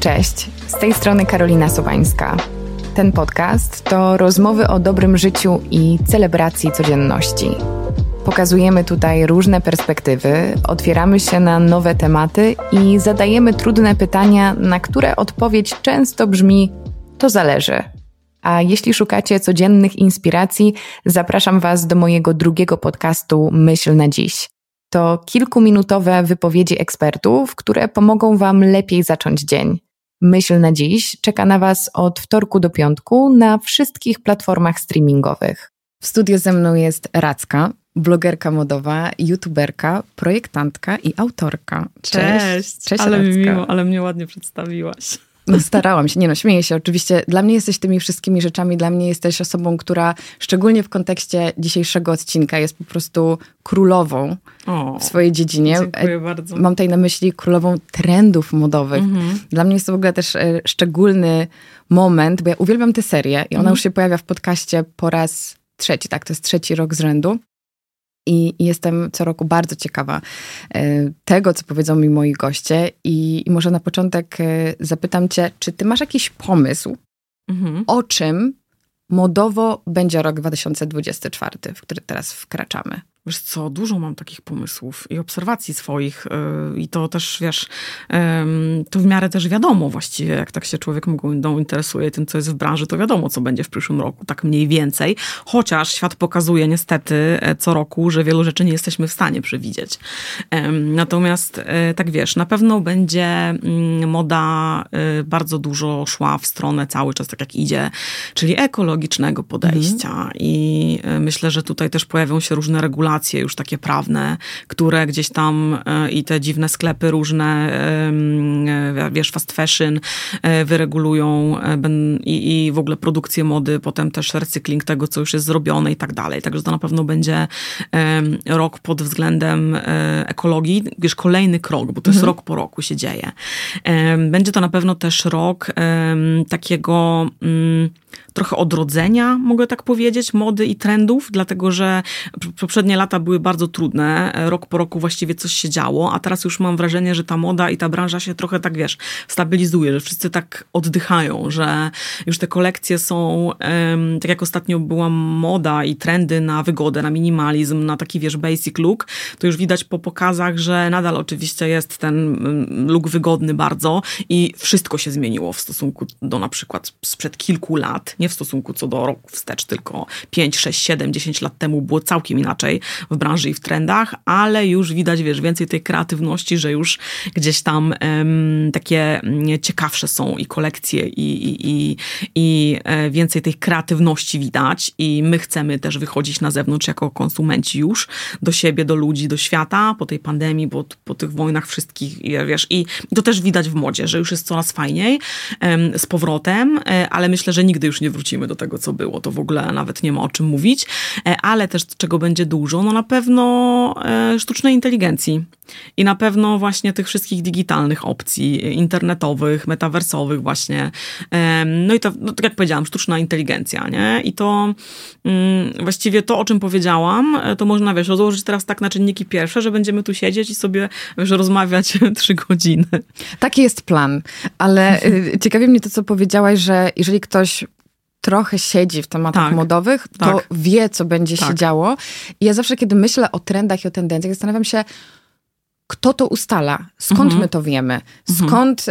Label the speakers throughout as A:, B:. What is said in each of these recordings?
A: Cześć, z tej strony Karolina Sowańska. Ten podcast to rozmowy o dobrym życiu i celebracji codzienności. Pokazujemy tutaj różne perspektywy, otwieramy się na nowe tematy i zadajemy trudne pytania, na które odpowiedź często brzmi: to zależy. A jeśli szukacie codziennych inspiracji, zapraszam Was do mojego drugiego podcastu Myśl na dziś. To kilkuminutowe wypowiedzi ekspertów, które pomogą Wam lepiej zacząć dzień. Myśl na dziś czeka na Was od wtorku do piątku na wszystkich platformach streamingowych. W studiu ze mną jest Racka, blogerka modowa, youtuberka, projektantka i autorka.
B: Cześć! Cześć, Cześć ale mi miło, ale mnie ładnie przedstawiłaś.
A: No starałam się, nie no, śmieję się oczywiście. Dla mnie jesteś tymi wszystkimi rzeczami, dla mnie jesteś osobą, która szczególnie w kontekście dzisiejszego odcinka jest po prostu królową o, w swojej dziedzinie.
B: Dziękuję bardzo.
A: Mam tutaj na myśli królową trendów modowych. Mhm. Dla mnie jest to w ogóle też e, szczególny moment, bo ja uwielbiam tę serię i ona mhm. już się pojawia w podcaście po raz trzeci, tak, to jest trzeci rok z rzędu i, jestem co roku bardzo ciekawa e, tego, co powiedzą mi moi goście. I, i może na początek e, zapytam Cię, czy Ty masz jakiś pomysł, mhm. o czym modowo będzie rok 2024, w który teraz wkraczamy?
B: Wiesz co, dużo mam takich pomysłów i obserwacji swoich yy, i to też, wiesz, yy, to w miarę też wiadomo właściwie, jak tak się człowiek mgłą interesuje tym, co jest w branży, to wiadomo, co będzie w przyszłym roku, tak mniej więcej. Chociaż świat pokazuje niestety e, co roku, że wielu rzeczy nie jesteśmy w stanie przewidzieć. Yy, natomiast, e, tak wiesz, na pewno będzie mm, moda e, bardzo dużo szła w stronę cały czas, tak jak idzie, czyli ekologicznego podejścia mhm. i myślę, że tutaj też pojawią się różne regulacje, regulacje już takie prawne, które gdzieś tam e, i te dziwne sklepy różne, e, wiesz, fast fashion e, wyregulują i, i w ogóle produkcję mody, potem też recykling tego, co już jest zrobione i tak dalej. Także to na pewno będzie rok pod względem ekologii, wiesz, kolejny krok, bo to jest mhm. rok po roku się dzieje. Będzie to na pewno też rok takiego mm, trochę odrodzenia, mogę tak powiedzieć, mody i trendów, dlatego że poprzednie lata były bardzo trudne. Rok po roku właściwie coś się działo, a teraz już mam wrażenie, że ta moda i ta branża się trochę tak, wiesz, stabilizuje, że wszyscy tak oddychają, że już te kolekcje są, tak jak ostatnio była moda i trendy na wygodę, na minimalizm, na taki, wiesz, basic look, to już widać po pokazach, że nadal oczywiście jest ten mm, look wygodny bardzo i wszystko się zmieniło w stosunku do na przykład sprzed kilku lat, nie w stosunku co do roku wstecz, tylko 5, 6, 7, 10 lat temu było całkiem inaczej w branży i w trendach, ale już widać, wiesz, więcej tej kreatywności, że już gdzieś tam um, takie mm, ciekawsze są i kolekcje i, i, i, i e, więcej tej kreatywności widać i my chcemy też wychodzić na zewnątrz jako konsumenci już do siebie, do ludzi, do świata po tej pandemii, po, po tych wojnach wszystkich, wiesz, i, i to też widać w modzie, że już jest coraz fajniej um, z powrotem, e, ale myślę, że nigdy już nie wrócimy do tego, co było. To w ogóle nawet nie ma o czym mówić, e, ale też czego będzie dużo, no na pewno e, sztucznej inteligencji i na pewno właśnie tych wszystkich digitalnych opcji, internetowych, metaversowych właśnie. No i to, no, tak jak powiedziałam, sztuczna inteligencja, nie? I to mm, właściwie to, o czym powiedziałam, e, to można, wiesz, rozłożyć teraz tak na czynniki pierwsze, że będziemy tu siedzieć i sobie, wiesz, rozmawiać trzy godziny.
A: Taki jest plan, ale y, ciekawi mnie to, co powiedziałaś, że jeżeli ktoś trochę siedzi w tematach tak, modowych, to tak. wie, co będzie tak. się działo. I ja zawsze, kiedy myślę o trendach i o tendencjach, zastanawiam się, kto to ustala, skąd mhm. my to wiemy, mhm. skąd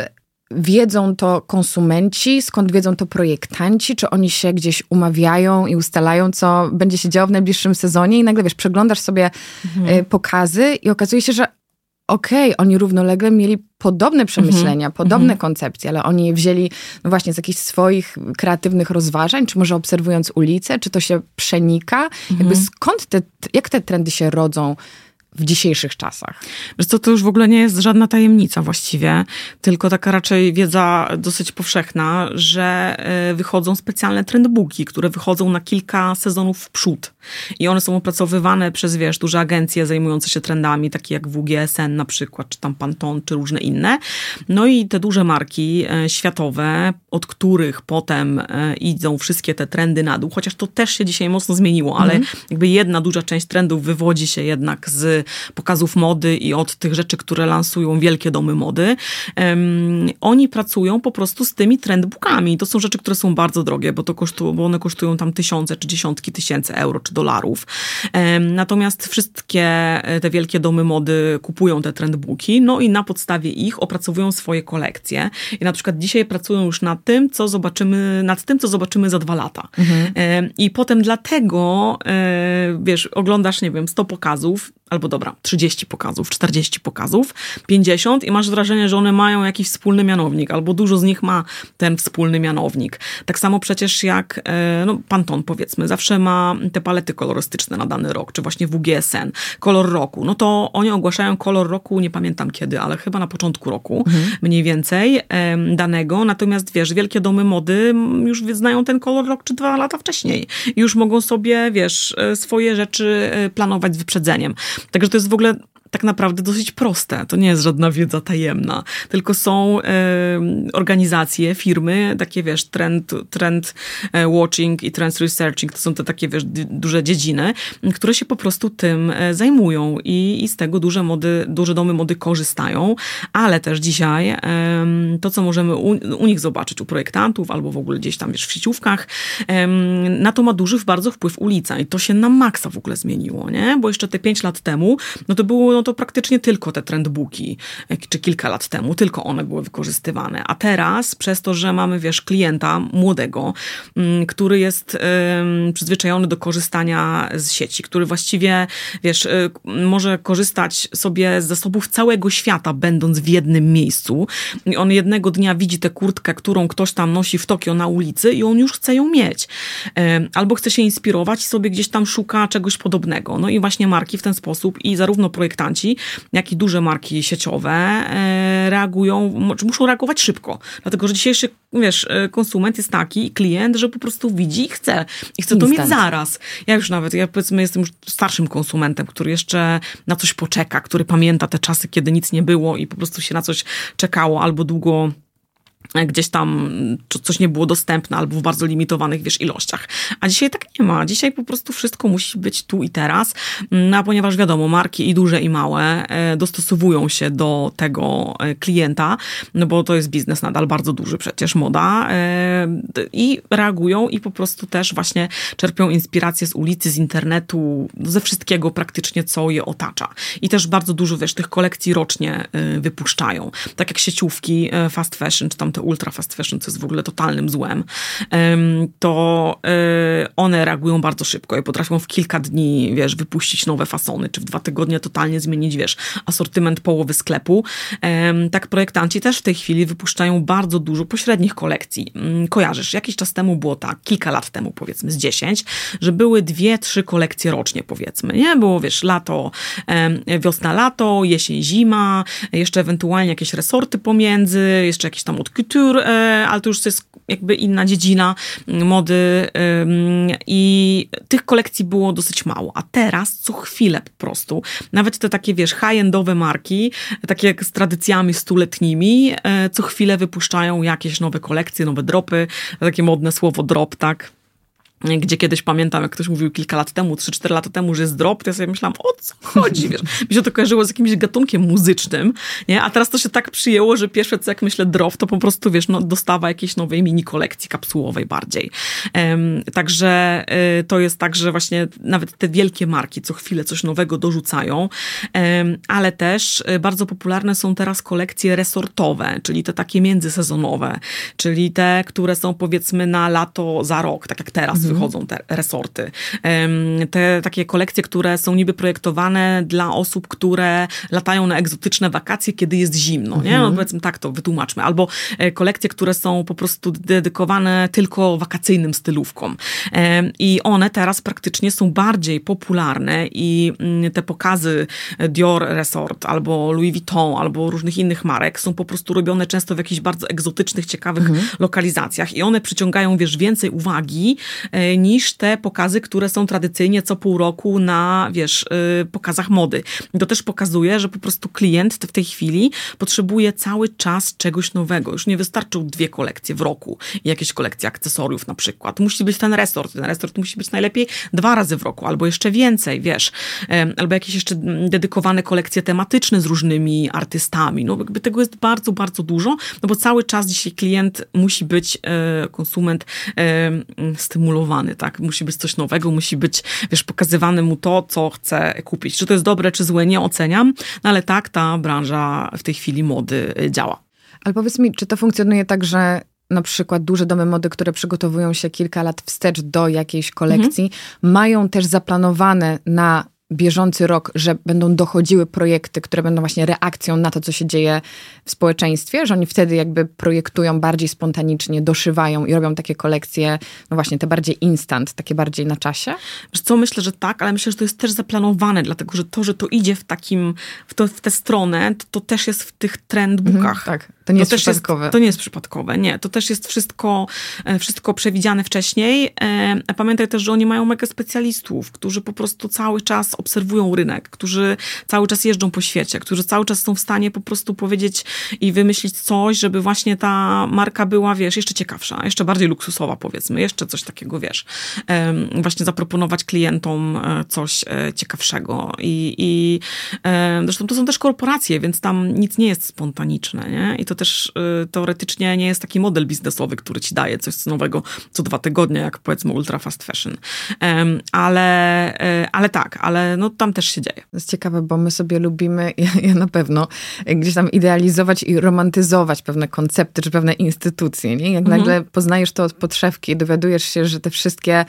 A: wiedzą to konsumenci, skąd wiedzą to projektanci, czy oni się gdzieś umawiają i ustalają, co będzie się działo w najbliższym sezonie i nagle, wiesz, przeglądasz sobie mhm. Y, pokazy i okazuje się, że okej, okay, oni równolegle mieli podobne przemyślenia, mm -hmm. podobne mm -hmm. koncepcje, ale oni je wzięli no właśnie z jakichś swoich kreatywnych rozważań, czy może obserwując ulicę, czy to się przenika? Jakby skąd te, jak te trendy się rodzą? W dzisiejszych czasach.
B: Wiesz co, to już w ogóle nie jest żadna tajemnica właściwie, tylko taka raczej wiedza dosyć powszechna, że e, wychodzą specjalne trendbooki, które wychodzą na kilka sezonów w przód. I one są opracowywane przez, wiesz, duże agencje zajmujące się trendami, takie jak WGSN na przykład, czy tam Pantone, czy różne inne. No i te duże marki e, światowe, od których potem e, idą wszystkie te trendy na dół, chociaż to też się dzisiaj mocno zmieniło, ale mm -hmm. jakby jedna duża część trendów wywodzi się jednak z pokazów mody i od tych rzeczy, które lansują wielkie domy mody. Um, oni pracują po prostu z tymi trendbookami. To są rzeczy, które są bardzo drogie, bo, to kosztują, bo one kosztują tam tysiące czy dziesiątki tysięcy euro czy dolarów. Um, natomiast wszystkie e, te wielkie domy mody kupują te trendbooki, no i na podstawie ich opracowują swoje kolekcje. I na przykład dzisiaj pracują już nad tym, co zobaczymy, nad tym, co zobaczymy za dwa lata. Mhm. Um, I potem dlatego, e, wiesz, oglądasz, nie wiem, 100 pokazów, albo dobra, 30 pokazów, 40 pokazów, 50 i masz wrażenie, że one mają jakiś wspólny mianownik, albo dużo z nich ma ten wspólny mianownik. Tak samo przecież jak e, no, Pantone powiedzmy, zawsze ma te palety kolorystyczne na dany rok, czy właśnie WGSN, kolor roku. No to oni ogłaszają kolor roku, nie pamiętam kiedy, ale chyba na początku roku mhm. mniej więcej danego. Natomiast wiesz, wielkie domy mody już znają ten kolor rok czy dwa lata wcześniej. Już mogą sobie, wiesz, e, swoje rzeczy e, planować z wyprzedzeniem. Także to jest w ogóle tak naprawdę dosyć proste. To nie jest żadna wiedza tajemna, tylko są organizacje, firmy, takie wiesz, trend, trend e, watching i trend researching, to są te takie wiesz, duże dziedziny, które się po prostu tym e, zajmują i, i z tego duże, mody, duże domy mody korzystają, ale też dzisiaj to, co możemy u, u, nich zobaczyć, u projektantów albo w ogóle gdzieś tam wiesz, w sieciówkach, na to ma duży bardzo wpływ ulica i to się na maksa w ogóle zmieniło, nie? Bo jeszcze te pięć lat temu, no to było no to praktycznie tylko te trendbooki, e, czy kilka lat temu, tylko one były wykorzystywane. A teraz, przez to, że mamy, wiesz, klienta młodego, mm, który jest przyzwyczajony do korzystania z sieci, który właściwie, wiesz, e, może korzystać sobie z zasobów całego świata, będąc w jednym miejscu. I on jednego dnia widzi tę kurtkę, którą ktoś tam nosi w Tokio na ulicy i on już chce ją mieć. Albo chce się inspirować i sobie gdzieś tam szuka czegoś podobnego. No i właśnie marki w ten sposób i zarówno projektanci, projektanci, jak i duże marki sieciowe e, reagują, muszą reagować szybko. Dlatego, że dzisiejszy, wiesz, e, konsument jest taki, klient, że po prostu widzi i chce. I chce to mieć zaraz. Ja już nawet, ja powiedzmy jestem już starszym konsumentem, który jeszcze na coś poczeka, który pamięta te czasy, kiedy nic nie było i po prostu się na coś czekało albo długo gdzieś tam coś nie było dostępne albo w bardzo limitowanych, wiesz, ilościach. A dzisiaj tak nie ma. Dzisiaj po prostu wszystko musi być tu i teraz, no, a ponieważ wiadomo, marki i duże i małe e, dostosowują się do tego e, klienta, no bo to jest biznes nadal bardzo duży przecież, moda e, i reagują i po prostu też właśnie czerpią inspirację z ulicy, z internetu, ze wszystkiego praktycznie, co je otacza. I też bardzo dużo, wiesz, tych kolekcji rocznie wypuszczają. Tak jak sieciówki fast fashion, czy tam te ultra fast fashion, co jest w ogóle totalnym złem, to e, one reagują bardzo szybko i potrafią w kilka dni, wiesz, wypuścić nowe fasony, czy w dwa tygodnie totalnie zmienić, wiesz, asortyment połowy sklepu. Tak projektanci też w tej chwili wypuszczają bardzo dużo pośrednich kolekcji. Mm, kojarzysz, jakiś czas temu było tak, kilka lat temu powiedzmy, z dziesięć, że były dwie, trzy kolekcje rocznie powiedzmy, nie? Było, wiesz, lato, wiosna, lato, jesień, zima, jeszcze ewentualnie jakieś resorty pomiędzy, jeszcze jakieś tam od couture, ale to już jest jakby inna dziedzina mody i tych kolekcji było dosyć mało. A teraz co chwilę po prostu, nawet te takie, wiesz, high-endowe marki, takie jak z tradycjami stuletnimi, e, co chwilę wypuszczają jakieś nowe kolekcje, nowe dropy, takie modne słowo drop, tak? Gdzie kiedyś pamiętam, jak ktoś mówił kilka lat temu, 3-4 lata temu, że jest drop, to ja sobie myślałam, o co chodzi, wiesz, mi się to kojarzyło z jakimś gatunkiem muzycznym, nie, a teraz to się tak przyjęło, że pierwsze co jak myślę drop, to po prostu, wiesz, no, dostawa jakiejś nowej mini kolekcji kapsułowej bardziej. Um, także y, to jest tak, że właśnie nawet te wielkie marki co chwilę coś nowego dorzucają, um, ale też y, bardzo popularne są teraz kolekcje resortowe, czyli te takie międzysezonowe, czyli te, które są powiedzmy na lato za rok, tak jak teraz. Wychodzą te resorty. Te takie kolekcje, które są niby projektowane dla osób, które latają na egzotyczne wakacje, kiedy jest zimno, nie? No mhm. powiedzmy tak to wytłumaczmy. Albo e, kolekcje, które są po prostu dedykowane tylko wakacyjnym stylówkom. I one teraz praktycznie są bardziej popularne i mm, te pokazy Dior Resort albo Louis Vuitton albo różnych innych marek są po prostu robione często w jakichś bardzo egzotycznych, ciekawych mhm. lokalizacjach i one przyciągają, wiesz, więcej uwagi e, niż te pokazy, które są tradycyjnie co pół roku na, wiesz, e, pokazach mody. To też pokazuje, że po prostu klient w tej chwili potrzebuje cały czas czegoś nowego. Już nie wystarczą dwie kolekcje w roku i jakieś kolekcje akcesoriów na przykład. Musi być ten resort. Ten resort musi być najlepiej dwa razy w roku, albo jeszcze więcej, wiesz. Albo jakieś jeszcze dedykowane kolekcje tematyczne z różnymi artystami. No jakby tego jest bardzo, bardzo dużo, no bo cały czas dzisiaj klient musi być, e, konsument e, stymulowany, tak? Musi być coś nowego, musi być, wiesz, pokazywane mu to, co chce kupić. Czy to jest dobre, czy złe, nie oceniam, no ale tak ta branża w tej chwili mody e, działa.
A: Ale powiedz mi, czy to funkcjonuje tak, że na przykład duże domy mody, które przygotowują się kilka lat wstecz do jakiejś kolekcji, mhm. mają też zaplanowane na bieżący rok, że będą dochodziły projekty, które będą właśnie reakcją na to, co się dzieje w społeczeństwie, że oni wtedy jakby projektują bardziej spontanicznie, doszywają i robią takie kolekcje, no właśnie te bardziej instant, takie bardziej na czasie?
B: Wiesz co, myślę, że tak, ale myślę, że to jest też zaplanowane, dlatego że to, że to idzie w takim, w, to, w tę stronę, to, to, też jest w tych trendbookach. Mhm,
A: tak, to nie to jest przypadkowe.
B: Jest, to nie jest przypadkowe, nie. To też jest wszystko, e, wszystko przewidziane wcześniej. E, pamiętaj też, że oni mają mega specjalistów, którzy po prostu cały czas obserwują rynek, którzy cały czas jeżdżą po świecie, którzy cały czas są w stanie po prostu powiedzieć i wymyślić coś, żeby właśnie ta marka była, wiesz, jeszcze ciekawsza, jeszcze bardziej luksusowa powiedzmy, jeszcze coś takiego, wiesz, właśnie zaproponować klientom e, coś ciekawszego i, i zresztą to są też korporacje, więc tam nic nie jest spontaniczne, nie? I to też e, teoretycznie nie jest taki model biznesowy, który ci daje coś nowego co dwa tygodnie, jak powiedzmy ultra fast fashion. Ale, ale tak, ale no tam też się dzieje.
A: To jest ciekawe, bo my sobie lubimy, ja, ja na pewno, gdzieś tam idealizować i romantyzować pewne koncepty czy pewne instytucje. Nie? Jak mhm. nagle poznajesz to od podszewki i dowiadujesz się, że te wszystkie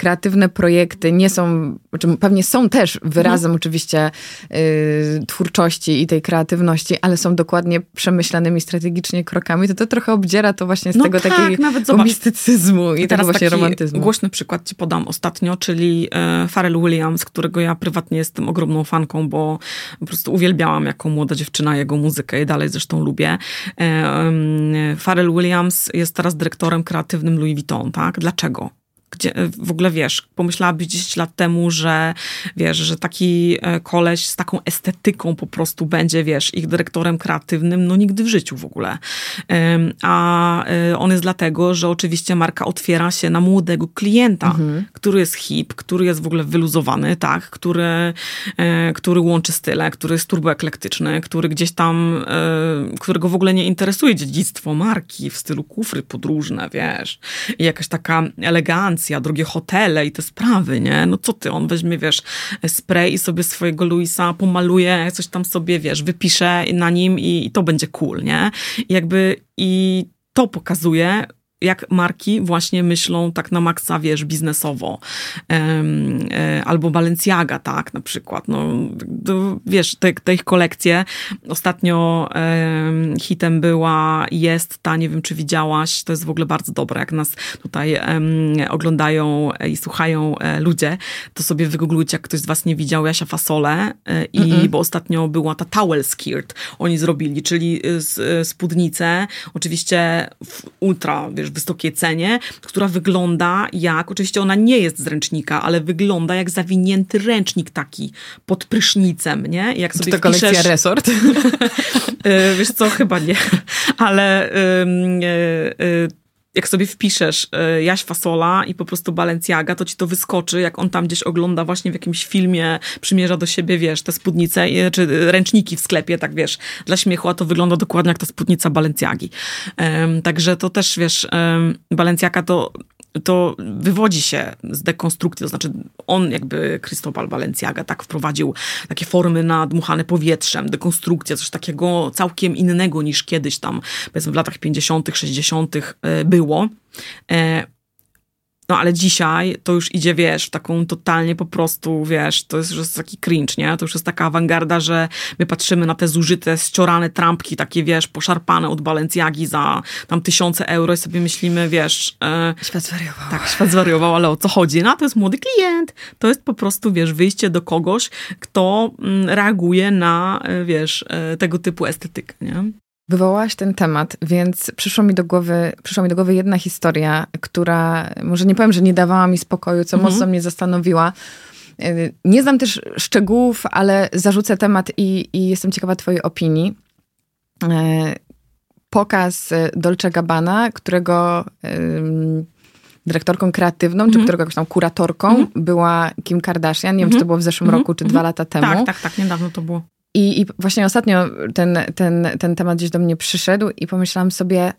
A: kreatywne projekty nie są, znaczy pewnie są też wyrazem mhm. oczywiście y, twórczości i tej kreatywności, ale są dokładnie przemyślanymi strategicznie krokami, to to trochę obdziera to właśnie z no tego tak, takiego nawet mistycyzmu i tego właśnie romantyzmu.
B: Głośny przykład ci podam ostatnio, czyli e, Pharrell Williams, którego ja prywatnie jestem ogromną fanką, bo po prostu uwielbiałam jako młoda dziewczyna jego muzykę i dalej zresztą lubię. E, Pharrell Williams jest teraz dyrektorem kreatywnym Louis Vuitton, tak? Dlaczego? Gdzie w ogóle wiesz, pomyślałabyś 10 lat temu, że wiesz, że taki e, koleś z taką estetyką po prostu będzie, wiesz, ich dyrektorem kreatywnym, no nigdy w życiu w ogóle. A e, on jest dlatego, że oczywiście marka otwiera się na młodego klienta, mhm. który jest hip, który jest w ogóle wyluzowany, tak, który, e, który łączy style, który jest turboeklektyczny, który gdzieś tam, którego w ogóle nie interesuje dziedzictwo marki w stylu kufry podróżne, wiesz, i jakaś taka elegancja, Francja, drogie hotele i te sprawy, nie? No co ty, on weźmie, wiesz, spray i sobie swojego Luisa pomaluje, coś tam sobie, wiesz, wypisze na nim i, i to będzie cool, nie? I jakby i to pokazuje jak marki właśnie myślą tak na maksa, wiesz, biznesowo. E, albo Balenciaga, tak, na przykład. No, wiesz, te, te ich kolekcje ostatnio hitem była, jest ta, nie wiem, czy widziałaś, to jest w ogóle bardzo dobre, jak nas tutaj oglądają i słuchają e, ludzie, to sobie wygooglujcie, jak ktoś z was nie widział Jasia Fasole e, i, mm -mm. bo ostatnio była ta towel skirt, oni zrobili, czyli spódnicę, oczywiście ultra, wiesz, wysokiej cenie, która wygląda jak, oczywiście ona nie jest z ręcznika, ale wygląda jak zawinięty ręcznik taki pod prysznicem, nie?
A: Jak sobie Czy to wpiszesz... kolekcja Resort?
B: E, wiesz co, chyba nie. Ale yy, yy, jak sobie wpiszesz y, Jaś Fasola i po prostu Balenciaga, to ci to wyskoczy, jak on tam gdzieś ogląda właśnie w jakimś filmie, przymierza do siebie, wiesz, te spódnice, czy ręczniki w sklepie, tak wiesz, dla śmiechu, a to wygląda dokładnie jak ta spódnica Balenciagi. Także to też, wiesz, Balenciaga to to wywodzi się z dekonstrukcji, to znaczy on jakby Cristobal Balenciaga tak wprowadził takie formy nadmuchane powietrzem, dekonstrukcja, coś takiego całkiem innego niż kiedyś tam, powiedzmy w latach 50., 60. E, było. No ale dzisiaj to już idzie, wiesz, w taką totalnie po prostu, wiesz, to jest już taki cringe, nie? To już jest taka awangarda, że my patrzymy na te zużyte, ściorane trampki, takie, wiesz, poszarpane od Balenciagi za tam tysiące euro i sobie myślimy, wiesz...
A: E, świat zwariował.
B: Tak, świat zwariował, ale o co chodzi? No to jest młody klient. To jest po prostu, wiesz, wyjście do kogoś, kto mm, reaguje na, e, wiesz, e, tego typu estetykę, nie?
A: Wywołałaś ten temat, więc przyszło mi do głowy, przyszła mi do głowy jedna historia, która może nie powiem, że nie dawała mi spokoju, co mhm. mocno mnie zastanowiła. Nie znam też szczegółów, ale zarzucę temat i, i jestem ciekawa Twojej opinii. E, pokaz Dolce Gabbana, którego dyrektorką kreatywną, czy mhm. którego jakąś tam kuratorką mhm. była Kim Kardashian. Nie wiem, czy to było w zeszłym roku, czy dwa lata temu.
B: Tak, tak, tak, niedawno to było.
A: I, I właśnie ostatnio ten, ten, ten temat gdzieś do mnie przyszedł i pomyślałam sobie,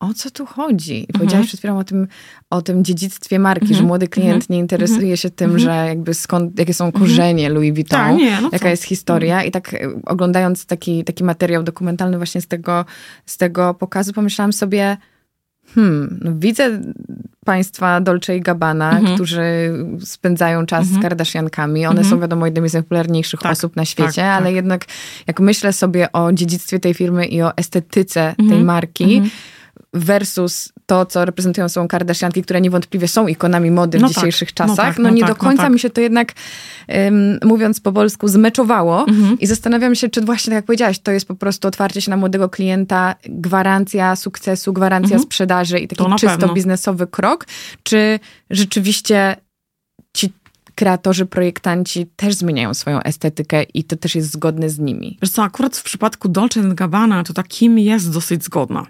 A: o co tu chodzi? I mhm. powiedziałaś przed chwilą o tym, o tym dziedzictwie marki, mhm. że młody klient mhm. nie interesuje mhm. się tym, mhm. że jakby skąd, jakie są mhm. korzenie Louis Vuitton, tak, nie, no jaka jest historia. I tak e, oglądając taki, taki materiał dokumentalny właśnie z tego, z tego pokazu, pomyślałam sobie, hmm, no widzę państwa Dolce i Gabbana, mhm. którzy spędzają czas mhm. z Kardashiankami. One mhm. są wiadomo jednymi z najpopularniejszych tak, osób na świecie, tak, ale tak. jednak jak myślę sobie o dziedzictwie tej firmy i o estetyce tej mhm. marki, mhm versus to, co reprezentują są Kardashianki, które niewątpliwie są ikonami mody w no tak, dzisiejszych tak, czasach, no, tak, no nie no do tak, no końca no mi się to jednak, um, mówiąc po polsku, zmeczowało mhm. i zastanawiam się, czy właśnie tak jak powiedziałaś, to jest po prostu otwarcie się na młodego klienta, gwarancja sukcesu, gwarancja mhm. sprzedaży i taki czysto pewno. biznesowy krok, czy rzeczywiście ci kreatorzy, projektanci też zmieniają swoją estetykę i to też jest zgodne z nimi.
B: Wiesz co, akurat w przypadku Dolce Gabbana to takim jest dosyć zgodna.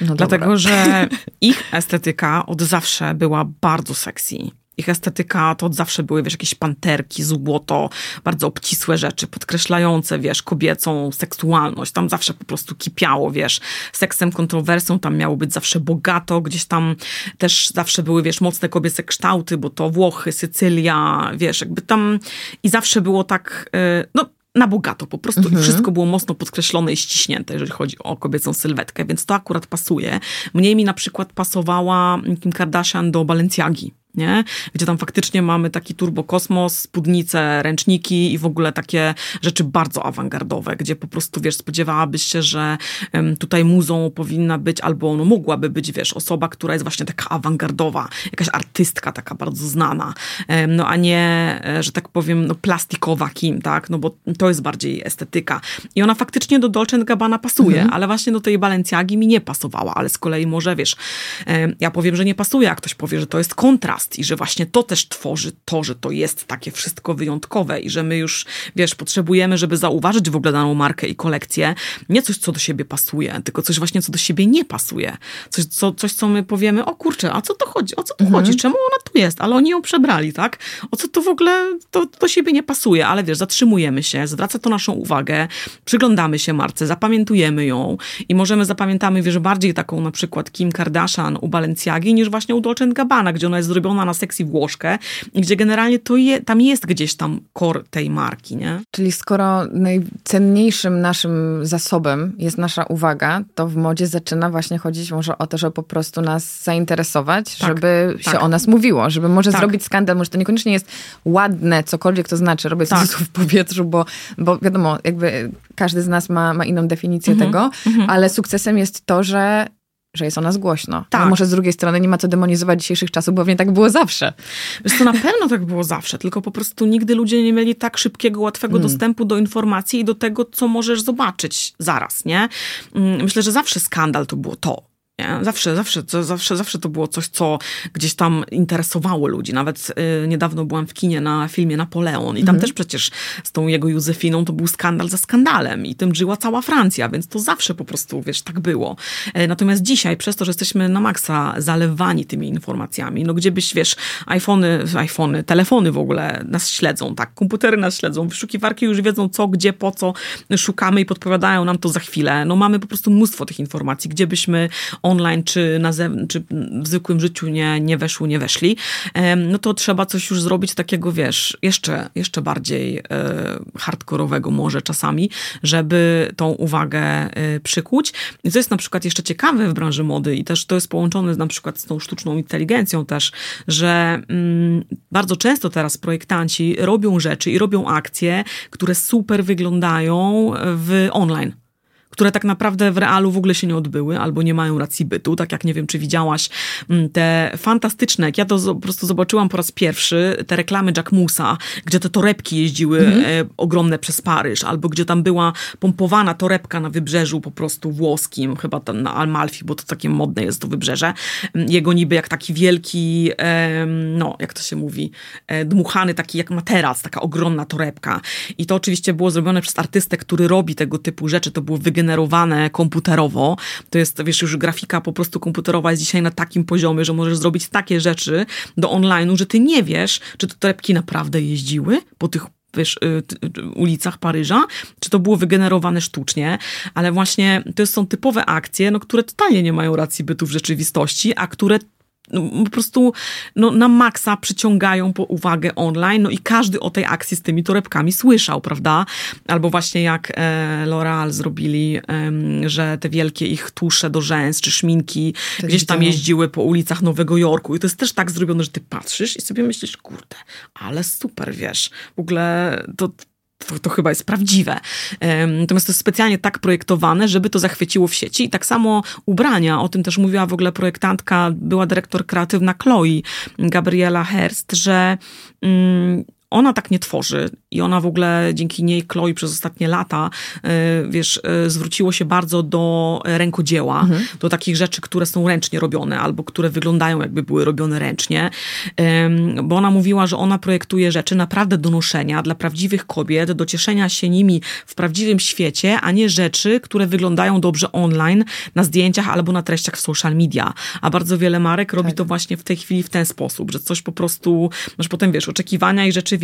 B: No Dlatego, że ich estetyka od zawsze była bardzo sexy. Ich estetyka to od zawsze były, wiesz, jakieś panterki, złoto, bardzo obcisłe rzeczy, podkreślające, wiesz, kobiecą seksualność. Tam zawsze po prostu kipiało, wiesz, seksem, kontrowersją, tam miało być zawsze bogato, gdzieś tam też zawsze były, wiesz, mocne kobiece kształty, bo to Włochy, Sycylia, wiesz, jakby tam i zawsze było tak, y, no na bogato po prostu. Mhm. Wszystko było mocno podkreślone i ściśnięte, jeżeli chodzi o kobiecą sylwetkę, więc to akurat pasuje. Mniej mi na przykład pasowała Kim Kardashian do Balenciagi nie? Gdzie tam faktycznie mamy taki turbokosmos, spódnice, ręczniki i w ogóle takie rzeczy bardzo awangardowe, gdzie po prostu, wiesz, spodziewałabyś się, że tutaj muzą powinna być albo no mogłaby być, wiesz, osoba, która jest właśnie taka awangardowa, jakaś artystka taka bardzo znana, no a nie, e, że tak powiem, no plastikowa Kim, tak? No bo to jest bardziej estetyka. I ona faktycznie do Dolce Gabbana pasuje, mhm. ale właśnie do tej Balenciagi mi nie pasowała, ale z kolei może, wiesz, ja powiem, że nie pasuje, a ktoś powie, że to jest kontrast, i że właśnie to też tworzy to, że to jest takie wszystko wyjątkowe i że my już, wiesz, potrzebujemy, żeby zauważyć w ogóle daną markę i kolekcję, nie coś, co do siebie pasuje, tylko coś właśnie, co do siebie nie pasuje. Coś, co, coś, co my powiemy, o kurczę, a co to chodzi? O co tu mhm. chodzi? Czemu ona tu jest? Ale oni ją przebrali, tak? O co to w ogóle to do siebie nie pasuje? Ale wiesz, zatrzymujemy się, zwraca to naszą uwagę, przyglądamy się marce, zapamiętujemy ją i możemy zapamiętamy, wiesz, bardziej taką na przykład Kim Kardashian u Balenciagi niż właśnie u Dolce Gabbana, gdzie ona jest zrobiona na sekcji Włoszkę, gdzie generalnie to je, tam jest gdzieś tam kor tej marki, nie?
A: Czyli skoro najcenniejszym naszym zasobem jest nasza uwaga, to w modzie zaczyna właśnie chodzić może o to, żeby po prostu nas zainteresować, tak, żeby tak. się o nas mówiło, żeby może tak. zrobić skandal, może to niekoniecznie jest ładne, cokolwiek to znaczy, robię tak. w powietrzu, bo, bo wiadomo, jakby każdy z nas ma, ma inną definicję mhm, tego, mhm. ale sukcesem jest to, że że jest o nas głośno. Tak. Ale może z drugiej strony nie ma co demonizować dzisiejszych czasów, bo pewnie tak było zawsze.
B: Wiesz, to na pewno tak było zawsze, tylko po prostu nigdy ludzie nie mieli tak szybkiego, łatwego hmm. dostępu do informacji i do tego, co możesz zobaczyć zaraz, nie? Mm, myślę, że zawsze skandal to było to nie? Zawsze, zawsze, to, zawsze, zawsze to było coś, co gdzieś tam interesowało ludzi. Nawet y, niedawno byłam w kinie na filmie Napoleon i tam mhm. też przecież z tą jego Józefiną to był skandal za skandalem i tym żyła cała Francja, więc to zawsze po prostu, wiesz, tak było. E, natomiast dzisiaj, przez to, że jesteśmy na maksa zalewani tymi informacjami, no gdzie byś, wiesz, iPhony, iPhony, telefony w ogóle nas śledzą, tak, komputery nas śledzą, wyszukiwarki już wiedzą co, gdzie, po co szukamy i podpowiadają nam to za chwilę. No mamy po prostu mnóstwo tych informacji, gdzie byśmy online czy, na czy w zwykłym życiu nie, nie nie weszli, no to trzeba coś już zrobić takiego, wiesz, jeszcze, jeszcze bardziej e, hardkorowego może czasami, żeby tą uwagę e, przykuć. I co jest na przykład jeszcze ciekawe w branży mody i też to jest połączone na przykład z tą sztuczną inteligencją też, że mm, bardzo często teraz projektanci robią rzeczy i robią akcje, które super wyglądają w online które tak naprawdę w realu w ogóle się nie odbyły albo nie mają racji bytu. Tak jak nie wiem, czy widziałaś mm, te fantastyczne, jak ja to po prostu zobaczyłam po raz pierwszy, te reklamy Jackmusa, gdzie te torebki jeździły mhm. e, ogromne przez Paryż, albo gdzie tam była pompowana torebka na wybrzeżu po prostu włoskim, chyba tam na Almalfi, bo to takie modne jest to wybrzeże. Mm, jego niby jak taki wielki, e, no jak to się mówi, e, dmuchany taki jak materac, taka ogromna torebka. I to oczywiście było zrobione przez artystę, który robi tego typu rzeczy. To było wygenerowane komputerowo. To jest, wiesz, już grafika po prostu komputerowa jest dzisiaj na takim poziomie, że możesz zrobić takie rzeczy do online'u, że ty nie wiesz, czy te torebki naprawdę jeździły po tych wiesz, y, ulicach Paryża, czy to było wygenerowane sztucznie, ale właśnie to są typowe akcje, no, które totalnie nie mają racji bytu w rzeczywistości, a które no, po prostu no, na maksa przyciągają po uwagę online, no i każdy o tej akcji z tymi torebkami słyszał, prawda? Albo właśnie jak e, L'Oreal zrobili, e, że te wielkie ich tusze do rzęs czy szminki to gdzieś tam jeździły po ulicach Nowego Jorku. I to jest też tak zrobione, że ty patrzysz i sobie myślisz, kurde, ale super, wiesz, w ogóle to to, to, chyba jest prawdziwe. Natomiast to jest specjalnie tak projektowane, żeby to zachwyciło w sieci. I tak samo ubrania, o tym też mówiła w ogóle projektantka, była dyrektor kreatywna Chloe, Gabriela Herst, że mm, ona tak nie tworzy i ona w ogóle dzięki niej Chloe przez ostatnie lata, e, wiesz, e, zwróciło się bardzo do rękodzieła, mhm. do takich rzeczy, które są ręcznie robione albo które wyglądają jakby były robione ręcznie, bo ona mówiła, że ona projektuje rzeczy naprawdę do noszenia dla prawdziwych kobiet, do cieszenia się nimi w prawdziwym świecie, a nie rzeczy, które wyglądają dobrze online, na zdjęciach albo na treściach w social media. A bardzo wiele marek robi tak. to właśnie w tej chwili w ten sposób, że coś po prostu, masz potem, wiesz, oczekiwania i rzeczywistość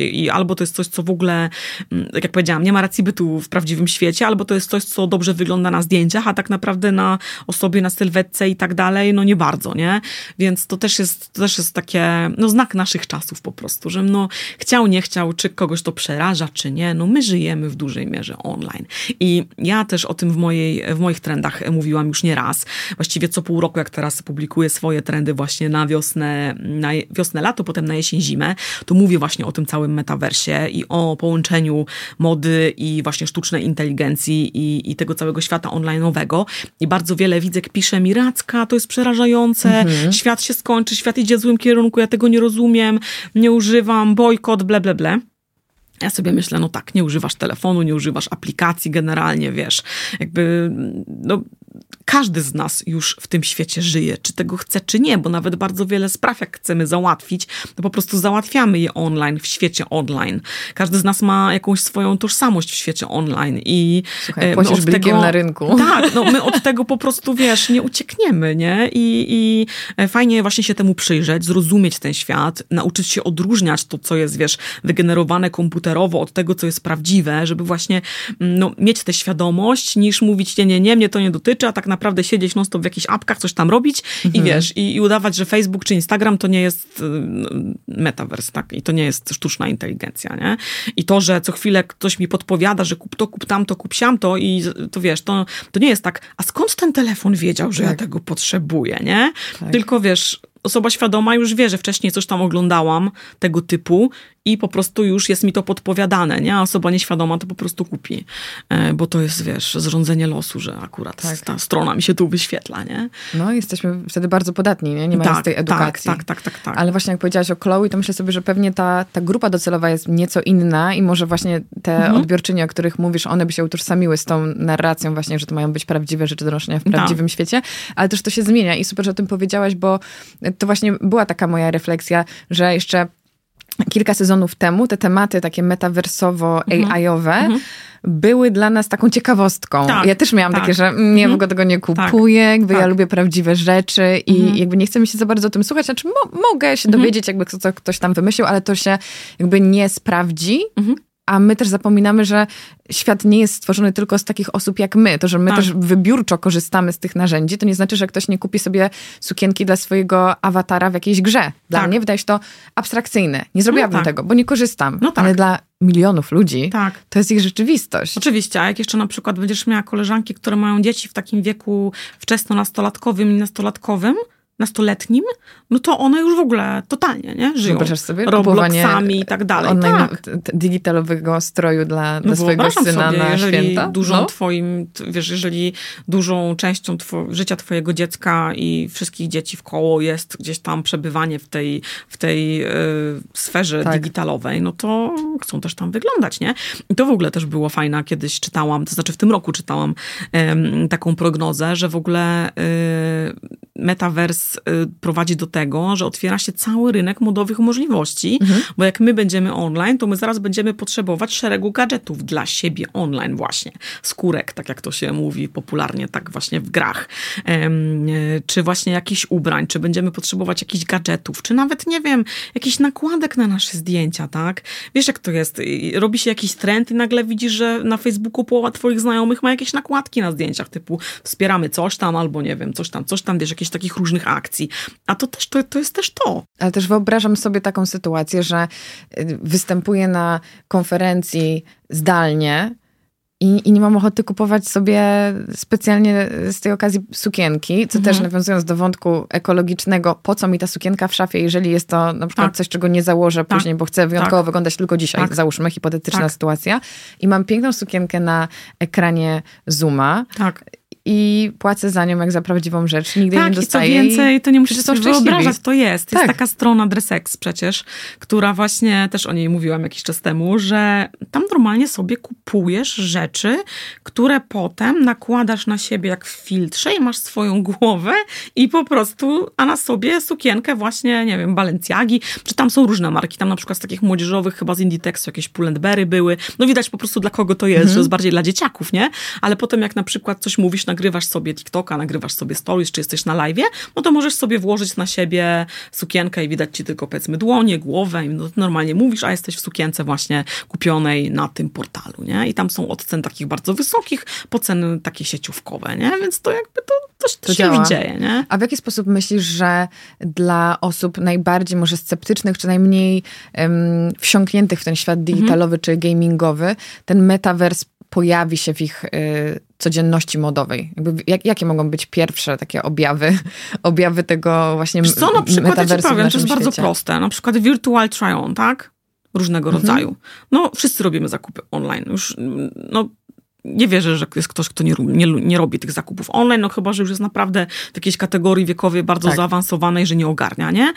B: i albo to jest coś, co w ogóle, mm, tak jak powiedziałam, nie ma racji bytu w prawdziwym świecie, albo to jest coś, co dobrze wygląda na zdjęciach, a tak naprawdę na osobie, na sylwetce i tak dalej, no nie bardzo, nie? Więc to też jest, to też jest takie, no znak naszych czasów po prostu, że no chciał, nie chciał, czy kogoś to przeraża, czy nie, no my żyjemy w dużej mierze online. I ja też o tym w, mojej, w moich trendach mówiłam już nie raz. Właściwie co pół roku, jak teraz publikuję swoje trendy właśnie na wiosnę, na wiosnę, lato, potem na jesień, zimę, to mówię właśnie o tym całym metaversie i o połączeniu mody i właśnie sztucznej inteligencji i, i tego całego świata online'owego. I bardzo wiele widzek pisze mi, Racka, to jest przerażające, mhm. świat się skończy, świat idzie w złym kierunku, ja tego nie rozumiem, nie używam, bojkot, ble, ble, ble. Ja sobie myślę, no tak, nie używasz telefonu, nie używasz aplikacji generalnie, wiesz, jakby, no, każdy z nas już w tym świecie żyje, czy tego chce, czy nie, bo nawet bardzo wiele spraw, jak chcemy załatwić, to po prostu załatwiamy je online, w świecie online. Każdy z nas ma jakąś swoją tożsamość w świecie online i
A: Słuchaj, my od tego na rynku.
B: Tak, no my od tego po prostu, wiesz, nie uciekniemy, nie? I, I e, fajnie właśnie się temu przyjrzeć, zrozumieć ten świat, nauczyć się odróżniać to, co jest, wiesz, wygenerowane komputerowo od tego, co jest prawdziwe, żeby właśnie mm, no, mieć tę świadomość, niż mówić, nie, nie, nie, mnie to nie dotyczy, a tak naprawdę siedzieć non w jakichś apkach, coś tam robić mhm. i wiesz, i, i, udawać, że Facebook czy Instagram to nie jest y, metaverse, tak? I to nie jest sztuczna inteligencja, nie? I to, że co chwilę ktoś mi podpowiada, że kup to, kup tamto, kup siamto i to wiesz, to, to nie jest tak, a skąd ten telefon wiedział, że tak. ja tego potrzebuję, nie? Tak. Tylko wiesz, osoba świadoma już wie, że wcześniej coś tam oglądałam tego typu i po prostu już jest mi to podpowiadane, nie? A osoba nieświadoma to po prostu kupi, e, bo to jest, wiesz, zrządzenie losu, że akurat tak. ta strona mi się tu wyświetla, nie?
A: No, jesteśmy wtedy bardzo podatni, nie? Nie mając tak, tej tak, edukacji.
B: Tak, tak, tak, tak,
A: Ale właśnie jak powiedziałaś o Chloe, to myślę sobie, że pewnie ta, ta grupa docelowa jest nieco inna i może właśnie te mhm. odbiorczynie, o których mówisz, one by się utożsamiły z tą narracją właśnie, że to mają być prawdziwe rzeczy do noszenia w tak. prawdziwym tak. świecie, ale też to się zmienia i super, że o tym powiedziałaś, bo to właśnie była taka moja refleksja, że jeszcze kilka sezonów temu te tematy takie metaversowo-AI-owe mhm. mhm. były dla nas taką ciekawostką. Tak, ja też miałam tak. takie, że nie, w ogóle tego nie tak. kupuję, tak, jakby ja lubię prawdziwe rzeczy i mhm. jakby nie chce mi się za bardzo o tym słuchać. Znaczy mo mogę się mhm. dowiedzieć, jakby co ktoś tam wymyślił, ale to się jakby nie sprawdzi. A my też zapominamy, że świat nie jest stworzony tylko z takich osób jak my. To, że my tak. też wybiórczo korzystamy z tych narzędzi, to nie znaczy, że ktoś nie kupi sobie sukienki dla swojego awatara w jakiejś grze. Dla tak. mnie wydaje się to abstrakcyjne. Nie zrobiłabym no tak. tego, bo nie korzystam. No tak. Ale dla milionów ludzi, tak. to jest ich rzeczywistość.
B: Oczywiście, a jak jeszcze na przykład będziesz miała koleżanki, które mają dzieci w takim wieku wczesno nastolatkowym i nastolatkowym, nastoletnim, no to one już w ogóle totalnie, nie? Żyją.
A: Wyobrażasz sobie
B: Robloxami i tak dalej.
A: Online
B: tak.
A: digitalowego stroju dla,
B: no
A: dla swojego syna
B: sobie,
A: na
B: jeżeli
A: święta?
B: dużą
A: no.
B: twoim, wiesz, jeżeli dużą częścią two, życia twojego dziecka i wszystkich dzieci w koło jest gdzieś tam przebywanie w tej, w tej y, sferze tak. digitalowej, no to chcą też tam wyglądać, nie? I to w ogóle też było fajne, kiedyś czytałam, to znaczy w tym roku czytałam taką prognozę, że w ogóle y, Metaverse y, prowadzi do tego, że otwiera się cały rynek modowych możliwości, mhm. bo jak my będziemy online, to my zaraz będziemy potrzebować szeregu gadżetów dla siebie online właśnie. Skórek, tak jak to się mówi popularnie, tak właśnie w grach. Y, czy właśnie jakichś ubrań, czy będziemy potrzebować jakichś gadżetów, czy nawet, nie wiem, jakiś nakładek na nasze zdjęcia, tak? Wiesz, jak to jest? Robi się jakiś trend i nagle widzisz, że na Facebooku połowa twoich znajomych ma jakieś nakładki na zdjęciach, typu wspieramy coś tam, albo nie wiem, coś tam, coś tam, wiesz, jakieś takich różnych akcji. A to też, to, to jest też to.
A: Ale też wyobrażam sobie taką sytuację, że y, występuję na konferencji zdalnie, i, I, nie mam ochoty kupować sobie specjalnie z tej okazji sukienki, co mhm. też nawiązując do wątku ekologicznego, po co mi ta sukienka w szafie, jeżeli jest to na przykład tak. coś, czego nie założę tak. później, bo chcę wyjątkowo tak. wyglądać tylko dzisiaj, tak. załóżmy, hipotetyczna tak. sytuacja. I mam piękną sukienkę na ekranie Zooma. Tak i płacę za nią jak za prawdziwą rzecz. Nigdy tak, nie dostaję.
B: Tak, co więcej, to nie musisz sobie wyobrażać, to jest. Jest tak. taka strona Dressex przecież, która właśnie, też o niej mówiłam jakiś czas temu, że tam normalnie sobie kupujesz rzeczy, które potem nakładasz na siebie jak w filtrze i masz swoją głowę i po prostu, a na sobie sukienkę właśnie, nie wiem, Balenciagi, czy tam są różne marki, tam na przykład z takich młodzieżowych, chyba z Inditexu jakieś Pull&Beary były. No widać po prostu dla kogo to jest, mhm. że jest bardziej dla dzieciaków, nie? Ale potem jak na przykład coś mówisz nagrywasz sobie TikToka, nagrywasz sobie stories, czy jesteś na live, no to możesz sobie włożyć na siebie sukienkę i widać ci tylko powiedzmy dłonie, głowę i no, normalnie mówisz, a jesteś w sukience właśnie kupionej na tym portalu, nie? I tam są od cen takich bardzo wysokich po ceny takie sieciówkowe, nie? Więc to jakby to, to, to, to się działa. już dzieje, nie?
A: A w jaki sposób myślisz, że dla osób najbardziej może sceptycznych, czy najmniej um, wsiąkniętych w ten świat digitalowy mhm. czy gamingowy, ten metavers pojawi się w ich y, codzienności modowej? Jakby, jak, jakie mogą być pierwsze takie objawy, objawy tego właśnie Wiesz
B: co, na przykład ja ci powiem, to jest bardzo proste. Na przykład virtual try-on, tak? Różnego mhm. rodzaju. No, wszyscy robimy zakupy online. Już, no, nie wierzę, że jest ktoś, kto nie, nie, nie robi tych zakupów online, no chyba, że już jest naprawdę w jakiejś kategorii wiekowej bardzo tak. zaawansowanej, że nie ogarnia, nie?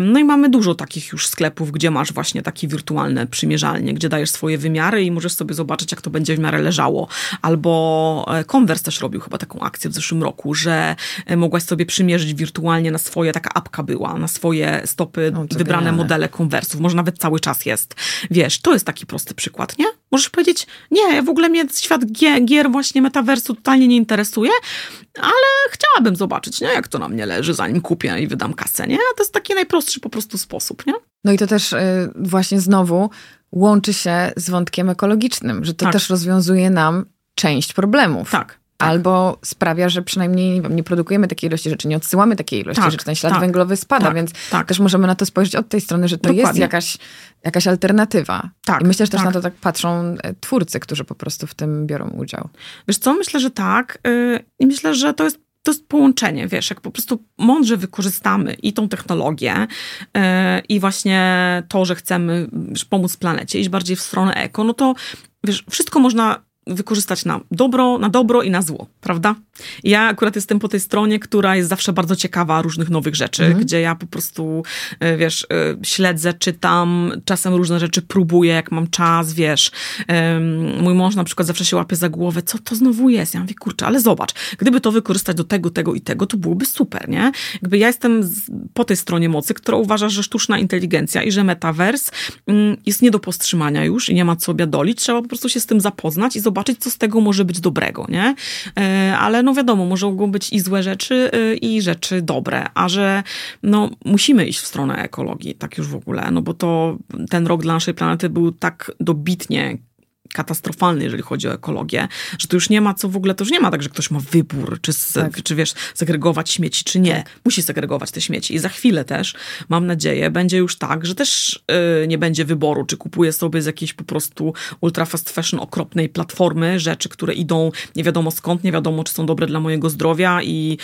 B: No i mamy dużo takich już sklepów, gdzie masz właśnie takie wirtualne przymierzalnie, gdzie dajesz swoje wymiary i możesz sobie zobaczyć, jak to będzie w miarę leżało. Albo e, Converse też robił chyba taką akcję w zeszłym roku, że e, mogłaś sobie przymierzyć wirtualnie na swoje, taka apka była, na swoje stopy no, wybrane genialne. modele Converse'ów. Może nawet cały czas jest. Wiesz, to jest taki prosty przykład, nie? Możesz powiedzieć, nie, w ogóle mnie świat gier, właśnie metaversu totalnie nie interesuje, ale chciałabym zobaczyć, nie, jak to na mnie leży, zanim kupię i wydam kasę, nie? To jest taki najprostszy po prostu sposób, nie?
A: No i to też y, właśnie znowu łączy się z wątkiem ekologicznym, że to tak. też rozwiązuje nam część problemów.
B: Tak.
A: Tak. Albo sprawia, że przynajmniej nie produkujemy takiej ilości rzeczy, nie odsyłamy takiej ilości tak, rzeczy, ten ślad tak, węglowy spada, tak, więc tak. też możemy na to spojrzeć od tej strony, że to Dokładnie. jest jakaś, jakaś alternatywa. Tak, I myślę, że też na to tak patrzą e, twórcy, którzy po prostu w tym biorą udział.
B: Wiesz co, myślę, że tak. Y, I myślę, że to jest to jest połączenie, wiesz, jak po prostu mądrze wykorzystamy i tą technologię yy, i właśnie to, że chcemy wiesz, pomóc planecie, iść bardziej w stronę eko, no to wiesz, wszystko można wykorzystać na dobro, na dobro i na zło, prawda? Ja akurat jestem po tej stronie, która jest zawsze bardzo ciekawa różnych nowych rzeczy, mhm. gdzie ja po prostu, e, wiesz, e, śledzę, czytam, czasem różne rzeczy próbuję, jak mam czas, wiesz. Mój mąż na przykład zawsze się łapie za głowę, co to znowu jest? Ja mówię, kurczę, ale zobacz, gdyby to wykorzystać do tego, tego i tego, to byłoby super, nie? Jakby ja jestem po tej stronie mocy, która uważa, że sztuczna inteligencja i że metavers mm, jest nie do powstrzymania już i nie ma co biadolić, trzeba po prostu się z tym zapoznać i zobaczyć, co z tego może być dobrego, nie? E, ale no wiadomo, mogą być i złe rzeczy, y, i rzeczy dobre, a że no, musimy iść w stronę ekologii, tak już w ogóle, no bo to ten rok dla naszej planety był tak dobitnie katastrofalny, jeżeli chodzi o ekologię, że to już nie ma co w ogóle, to już nie ma tak, że ktoś ma wybór, czy, tak. czy wiesz, segregować śmieci, czy nie. Musi segregować te śmieci. I za chwilę też, mam nadzieję, będzie już tak, że też yy, nie będzie wyboru, czy kupuję sobie z jakiejś po prostu ultra fast fashion okropnej platformy rzeczy, które idą nie wiadomo skąd, nie wiadomo, czy są dobre dla mojego zdrowia i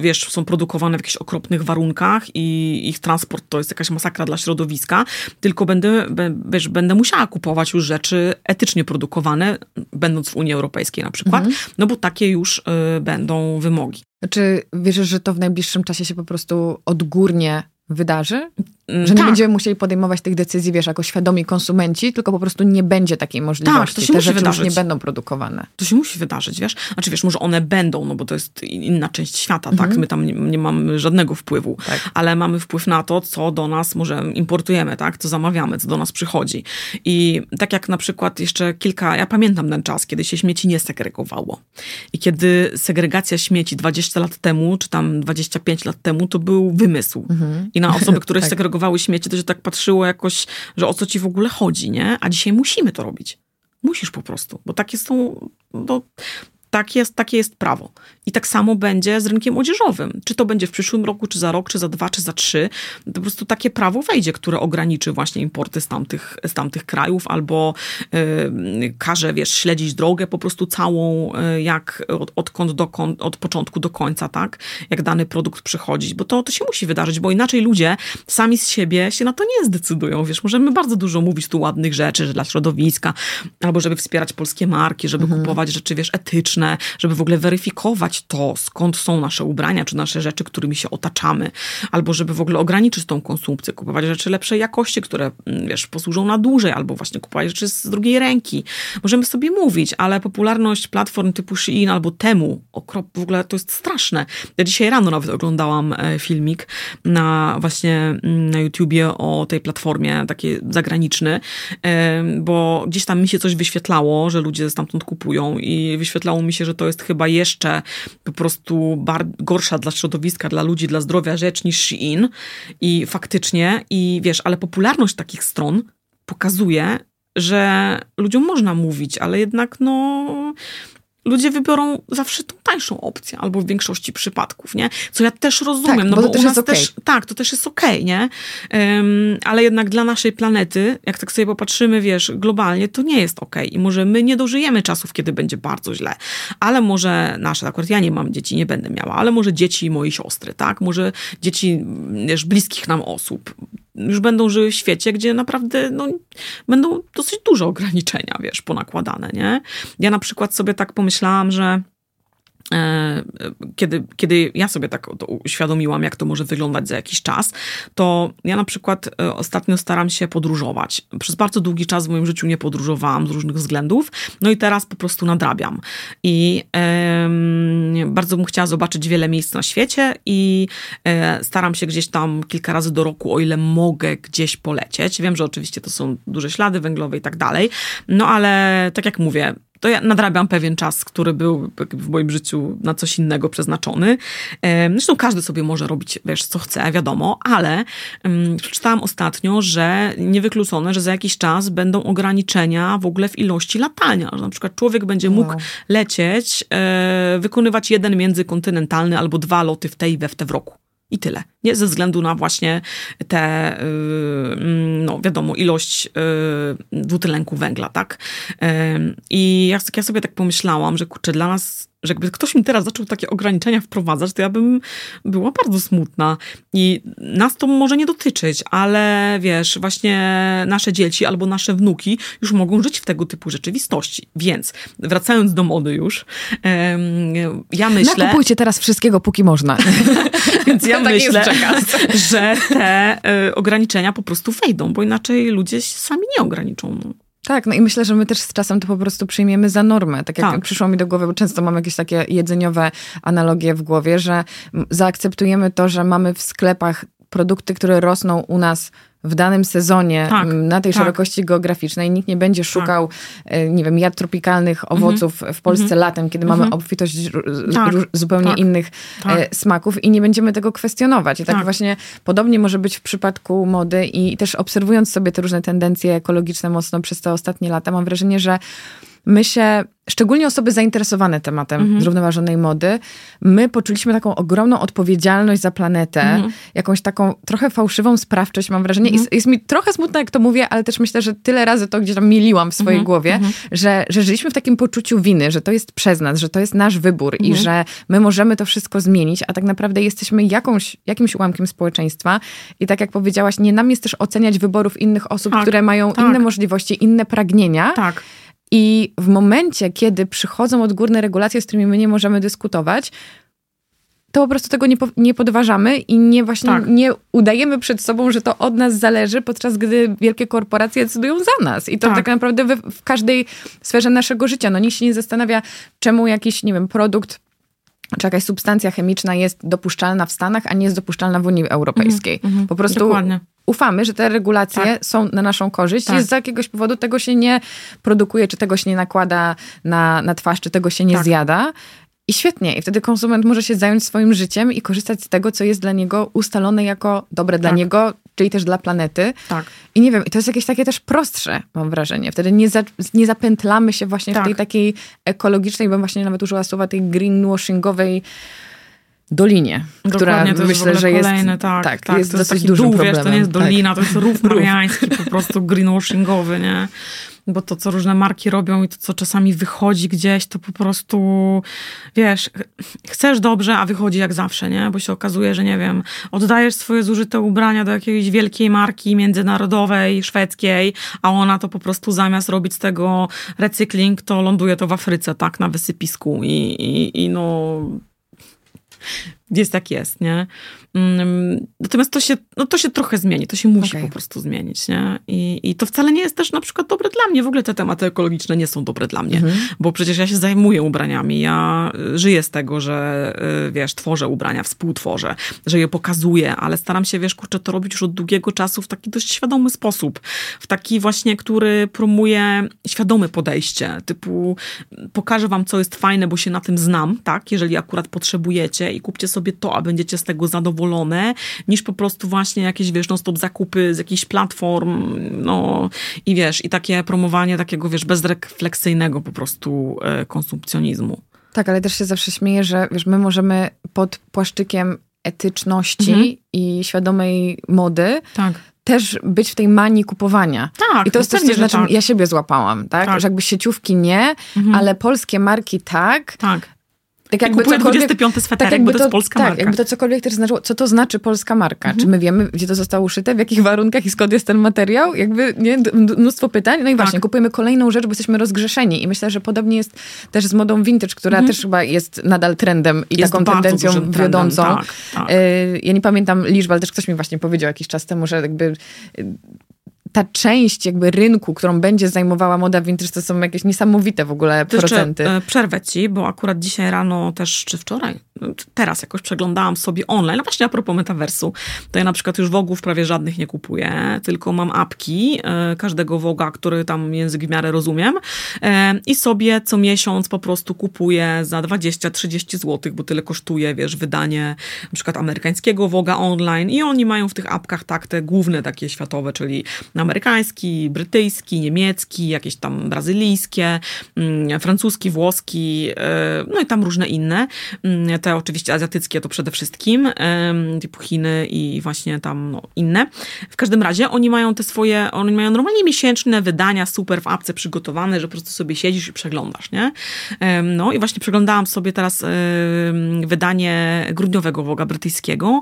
B: wiesz, są produkowane w jakichś okropnych warunkach i ich transport to jest jakaś masakra dla środowiska, tylko będę, wiesz, będę musiała kupować już rzeczy etycznie produkowane, będąc w Unii Europejskiej na przykład, mhm. no bo takie już y, będą wymogi.
A: Czy wierzysz, że to w najbliższym czasie się po prostu odgórnie wydarzy? Mm, że nie tak. będziemy musieli podejmować tych decyzji, wiesz, jako świadomi konsumenci, tylko po prostu nie będzie takiej możliwości. Tak, to się Te musi wydarzyć. nie będą produkowane.
B: To się musi wydarzyć, wiesz? Znaczy, wiesz, może one będą, no bo to jest inna część świata, tak? mhm. tak? My tam nie, nie, mamy żadnego wpływu, tak. ale mamy wpływ na to, co do nas może importujemy, tak? Co zamawiamy, co do nas przychodzi. I tak jak na przykład jeszcze kilka, ja pamiętam ten czas, kiedy się śmieci nie segregowało. I kiedy segregacja śmieci 20 lat temu, czy tam 25 lat temu, to był wymysł. Mhm. I na osoby, które tak. segregowały segregowały śmieci, to się tak patrzyło jakoś, że o co ci w ogóle chodzi, nie? A dzisiaj musimy to robić. Musisz po prostu, bo takie są, no, tak jest, takie jest prawo. I tak samo będzie z rynkiem odzieżowym. Czy to będzie w przyszłym roku, czy za rok, czy za dwa, czy za trzy. Po prostu takie prawo wejdzie, które ograniczy właśnie importy z tamtych, z tamtych krajów albo y, każe, wiesz, śledzić drogę po prostu całą, y, jak od, odkąd od początku do końca, tak? Jak dany produkt przychodzić, bo to, to się musi wydarzyć, bo inaczej ludzie sami z siebie się na to nie zdecydują, wiesz. Możemy bardzo dużo mówić tu ładnych rzeczy, że dla środowiska, albo żeby wspierać polskie marki, żeby mhm. kupować rzeczy, wiesz, etyczne, żeby w ogóle weryfikować to, skąd są nasze ubrania, czy nasze rzeczy, którymi się otaczamy, albo żeby w ogóle ograniczyć tą konsumpcję, kupować rzeczy lepszej jakości, które, mm, wiesz, posłużą na dłużej, albo właśnie kupować rzeczy z drugiej ręki. Możemy sobie mówić, ale popularność platform typu Shein albo Temu, okrop, w ogóle to jest straszne. Ja dzisiaj rano nawet oglądałam e, filmik na właśnie mm, na YouTubie o tej platformie, taki zagraniczny, bo gdzieś tam mi się coś wyświetlało, że ludzie stamtąd kupują i wyświetlało mi się, że to jest chyba jeszcze po prostu bar- gorsza dla środowiska, dla ludzi, dla zdrowia rzecz niż Shein. I faktycznie, i wiesz, ale popularność takich stron pokazuje, że ludziom można mówić, ale jednak no ludzie wybiorą zawsze tą tańszą opcję, albo w większości przypadków, nie? Co ja też rozumiem, tak, no bo, bo to też u nas okay. też, tak, to też jest okej, okay, nie? Um, ale jednak dla naszej planety, jak tak sobie popatrzymy, wiesz, globalnie, to nie jest okej okay. i może my nie dożyjemy czasów, kiedy będzie bardzo źle, ale może nasze, akurat ja nie mam dzieci, nie będę miała, ale może dzieci mojej siostry, tak? Może dzieci, wiesz, bliskich nam osób, już będą żyły w świecie, gdzie naprawdę no, będą dosyć duże ograniczenia, wiesz, ponakładane, nie? Ja na przykład sobie tak pomyślałam, że kiedy, kiedy ja sobie tak to uświadomiłam, jak to może wyglądać za jakiś czas, to ja na przykład e, ostatnio staram się podróżować. Przez bardzo długi czas w moim życiu nie podróżowałam z różnych względów, no i teraz po prostu nadrabiam. I e, bardzo bym chciała zobaczyć wiele miejsc na świecie i e, staram się gdzieś tam kilka razy do roku, o ile mogę gdzieś polecieć. Wiem, że oczywiście to są duże ślady węglowe i tak dalej, no ale tak jak mówię, to ja nadrabiam pewien czas, który był w moim życiu na coś innego przeznaczony. Zresztą każdy sobie może robić, wiesz, co chce, wiadomo, ale um, przeczytałam ostatnio, że niewykluczone, że za jakiś czas będą ograniczenia w ogóle w ilości latania. Że na przykład człowiek będzie mógł wow. lecieć, e, wykonywać jeden międzykontynentalny albo dwa loty w tej i we w te w roku. I tyle. Nie ze względu na właśnie tę, y, no wiadomo, ilość y, dwutlenku węgla, tak? I ja, ja sobie tak pomyślałam, że kurczę, dla nas że jakby ktoś mi teraz zaczął takie ograniczenia wprowadzać, to ja bym była bardzo smutna. I nas to może nie dotyczyć, ale wiesz, właśnie nasze dzieci albo nasze wnuki już mogą żyć w tego typu rzeczywistości. Więc wracając do mody już, ja myślę...
A: Nakupujcie teraz wszystkiego, póki można.
B: Więc ja myślę, że te y, ograniczenia po prostu wejdą, bo inaczej ludzie się sami nie ograniczą.
A: Tak, no i myślę, że my też z czasem to po prostu przyjmiemy za normę. Tak jak tak. przyszło mi do głowy, bo często mam jakieś takie jedzeniowe analogie w głowie, że zaakceptujemy to, że mamy w sklepach produkty, które rosną u nas w danym sezonie tak, na tej tak. szerokości geograficznej. Nikt nie będzie tak. szukał, tak. nie wiem, jad tropikalnych mhm. owoców w Polsce mhm. latem, kiedy mamy mhm. obfitość tak, zupełnie tak. innych e, smaków i nie będziemy tego kwestionować. I tak, właśnie podobnie może być w przypadku mody i też obserwując sobie te różne tendencje ekologiczne mocno przez te ostatnie lata, mam wrażenie, że my się, szczególnie osoby zainteresowane tematem mhm. zrównoważonej mody, my poczuliśmy taką ogromną odpowiedzialność za planetę, mhm. jakąś taką trochę fałszywą sprawczość, mam wrażenie. Mhm. Jest, jest, mi trochę smutno, jak to mówię, ale też myślę, że tyle razy to gdzieś tam miliłam w swojej mhm. głowie, mhm. że, że żyliśmy w takim poczuciu winy, że to jest przez nas, że to jest nasz wybór i mhm. że my możemy to wszystko zmienić, a tak naprawdę jesteśmy jakąś, jakimś ułamkiem społeczeństwa i tak jak powiedziałaś, nie nam jest też oceniać wyborów innych osób, tak, które mają tak. inne możliwości, inne pragnienia. Tak. I w momencie, kiedy przychodzą odgórne regulacje, z którymi my nie możemy dyskutować, to po prostu tego nie, po, nie podważamy i nie właśnie tak. nie udajemy przed sobą, że to od nas zależy, podczas gdy wielkie korporacje decydują za nas. I to tak, tak naprawdę w, w, każdej sferze naszego życia. No nikt się nie zastanawia, czemu jakiś, nie wiem, produkt czy jakaś substancja chemiczna jest dopuszczalna w Stanach, a nie jest dopuszczalna w Unii Europejskiej. Mm po prostu Dokładnie ufamy, że te regulacje tak. są na naszą korzyść. Tak. Jest z jakiegoś powodu tego się nie produkuje, czy tego się nie nakłada na, na twarz, czy tego się nie tak. zjada. I świetnie. I wtedy konsument może się zająć swoim życiem i korzystać z tego, co jest dla niego ustalone jako dobre dla tak. niego, czyli też dla planety. Tak. I nie wiem, i to jest jakieś takie też prostsze, mam wrażenie. Wtedy nie, za, nie zapętlamy się właśnie tak. w tej takiej ekologicznej, bym właśnie nawet użyła słowa tej greenwashingowej dolinie, Dokładnie, która myślę, że jest, kolejny, tak, tak, tak, jest to jest dosyć dużym dół, problemem.
B: Wiesz, to nie jest dolina, tak. to jest rów mariański, po prostu greenwashingowy, nie? Bo to, co różne marki robią i to, co czasami wychodzi gdzieś, to po prostu, wiesz, chcesz dobrze, a wychodzi jak zawsze, nie? Bo się okazuje, że nie wiem, oddajesz swoje zużyte ubrania do jakiejś wielkiej marki międzynarodowej, szwedzkiej, a ona to po prostu zamiast robić z tego recykling, to ląduje to w Afryce, tak, na wysypisku i, i, i no jest tak jest, nie? Mm, natomiast to się, no to się trochę zmieni, to się musi okay. po prostu zmienić, nie? I, I to wcale nie jest też na przykład dobre dla mnie. W ogóle te tematy ekologiczne nie są dobre dla mnie, mhm. bo przecież ja się zajmuję ubraniami, ja y, żyję z tego, że y, wiesz, tworzę ubrania, współtworzę, że je pokazuję, ale staram się, wiesz, kurczę, to robić już od długiego czasu w taki dość świadomy sposób. W taki właśnie, który promuje świadome podejście, typu pokażę wam, co jest fajne, bo się na tym znam, tak? Jeżeli akurat potrzebujecie i kupcie sobie to, a będziecie z tego zadowoleni, niż po prostu właśnie jakieś, wiesz, non-stop zakupy z jakichś platform, no i wiesz, i takie promowanie takiego, wiesz, bezrefleksyjnego po prostu e, konsumpcjonizmu.
A: Tak, ale też się zawsze śmieję, że wiesz, my możemy pod płaszczykiem etyczności mhm. i świadomej mody tak też być w tej manii kupowania. Tak. I to jest coś, na czym tak. ja siebie złapałam, tak? tak? Że jakby sieciówki nie, mhm. ale polskie marki tak. Tak.
B: Tak jakby kupuję 25 sweterek, tak jakby bo to, to jest polska
A: tak,
B: marka.
A: jakby to cokolwiek też znaczyło. Co to znaczy polska marka? Mhm. Czy my wiemy, gdzie to zostało uszyte, w jakich warunkach i skąd jest ten materiał? Jakby, nie? Mnóstwo pytań. No i właśnie, tak. kupujemy kolejną rzecz, bo jesteśmy rozgrzeszeni. I myślę, że podobnie jest też z modą vintage, która mhm. też chyba jest nadal trendem i jest taką tendencją wiodącą. Tak, tak. Y, ja nie pamiętam liczby, ale też ktoś mi właśnie powiedział jakiś czas temu, że jakby ta część jakby rynku, którą będzie zajmowała moda vintage, to są jakieś niesamowite w ogóle procenty. Jeszcze,
B: przerwę ci, bo akurat dzisiaj rano też, czy wczoraj, teraz jakoś przeglądałam sobie online, no właśnie a propos metaversu, to ja na przykład już wogów prawie żadnych nie kupuję, tylko mam apki e, każdego woga, który tam język w miarę rozumiem e, i sobie co miesiąc po prostu kupuję za 20-30 zł, bo tyle kosztuje, wiesz, wydanie na przykład amerykańskiego woga online i oni mają w tych apkach tak te główne takie światowe, czyli amerykański, brytyjski, niemiecki, jakieś tam brazylijskie, mm, francuski, włoski, e, no i tam różne inne. Mm, te oczywiście azjatyckie to przede wszystkim, typu Chiny i właśnie tam no, inne. W każdym razie oni mają te swoje, oni mają normalnie miesięczne wydania super w apce przygotowane, że po prostu sobie siedzisz i przeglądasz, nie? No i właśnie przeglądałam sobie teraz wydanie grudniowego Woga brytyjskiego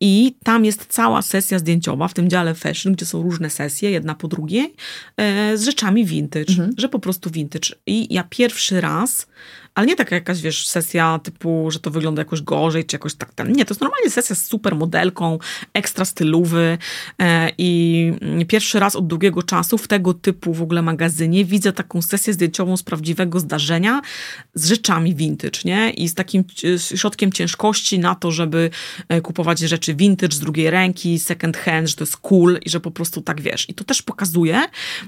B: i tam jest cała sesja zdjęciowa w tym dziale fashion, gdzie są różne sesje, jedna po drugiej, e, z rzeczami vintage, mhm. że po prostu vintage. I ja pierwszy raz ale nie taka jakaś, wiesz, sesja typu, że to wygląda jakoś gorzej, czy jakoś tak ten. Nie, to jest normalnie sesja z super modelką, ekstra stylowy e, i pierwszy raz od długiego czasu w tego typu w ogóle magazynie widzę taką sesję zdjęciową z prawdziwego zdarzenia z rzeczami vintage, nie? I z takim środkiem ciężkości na to, żeby e, kupować rzeczy vintage z drugiej ręki, second hand, że to jest cool i że po prostu tak wiesz. I to też pokazuje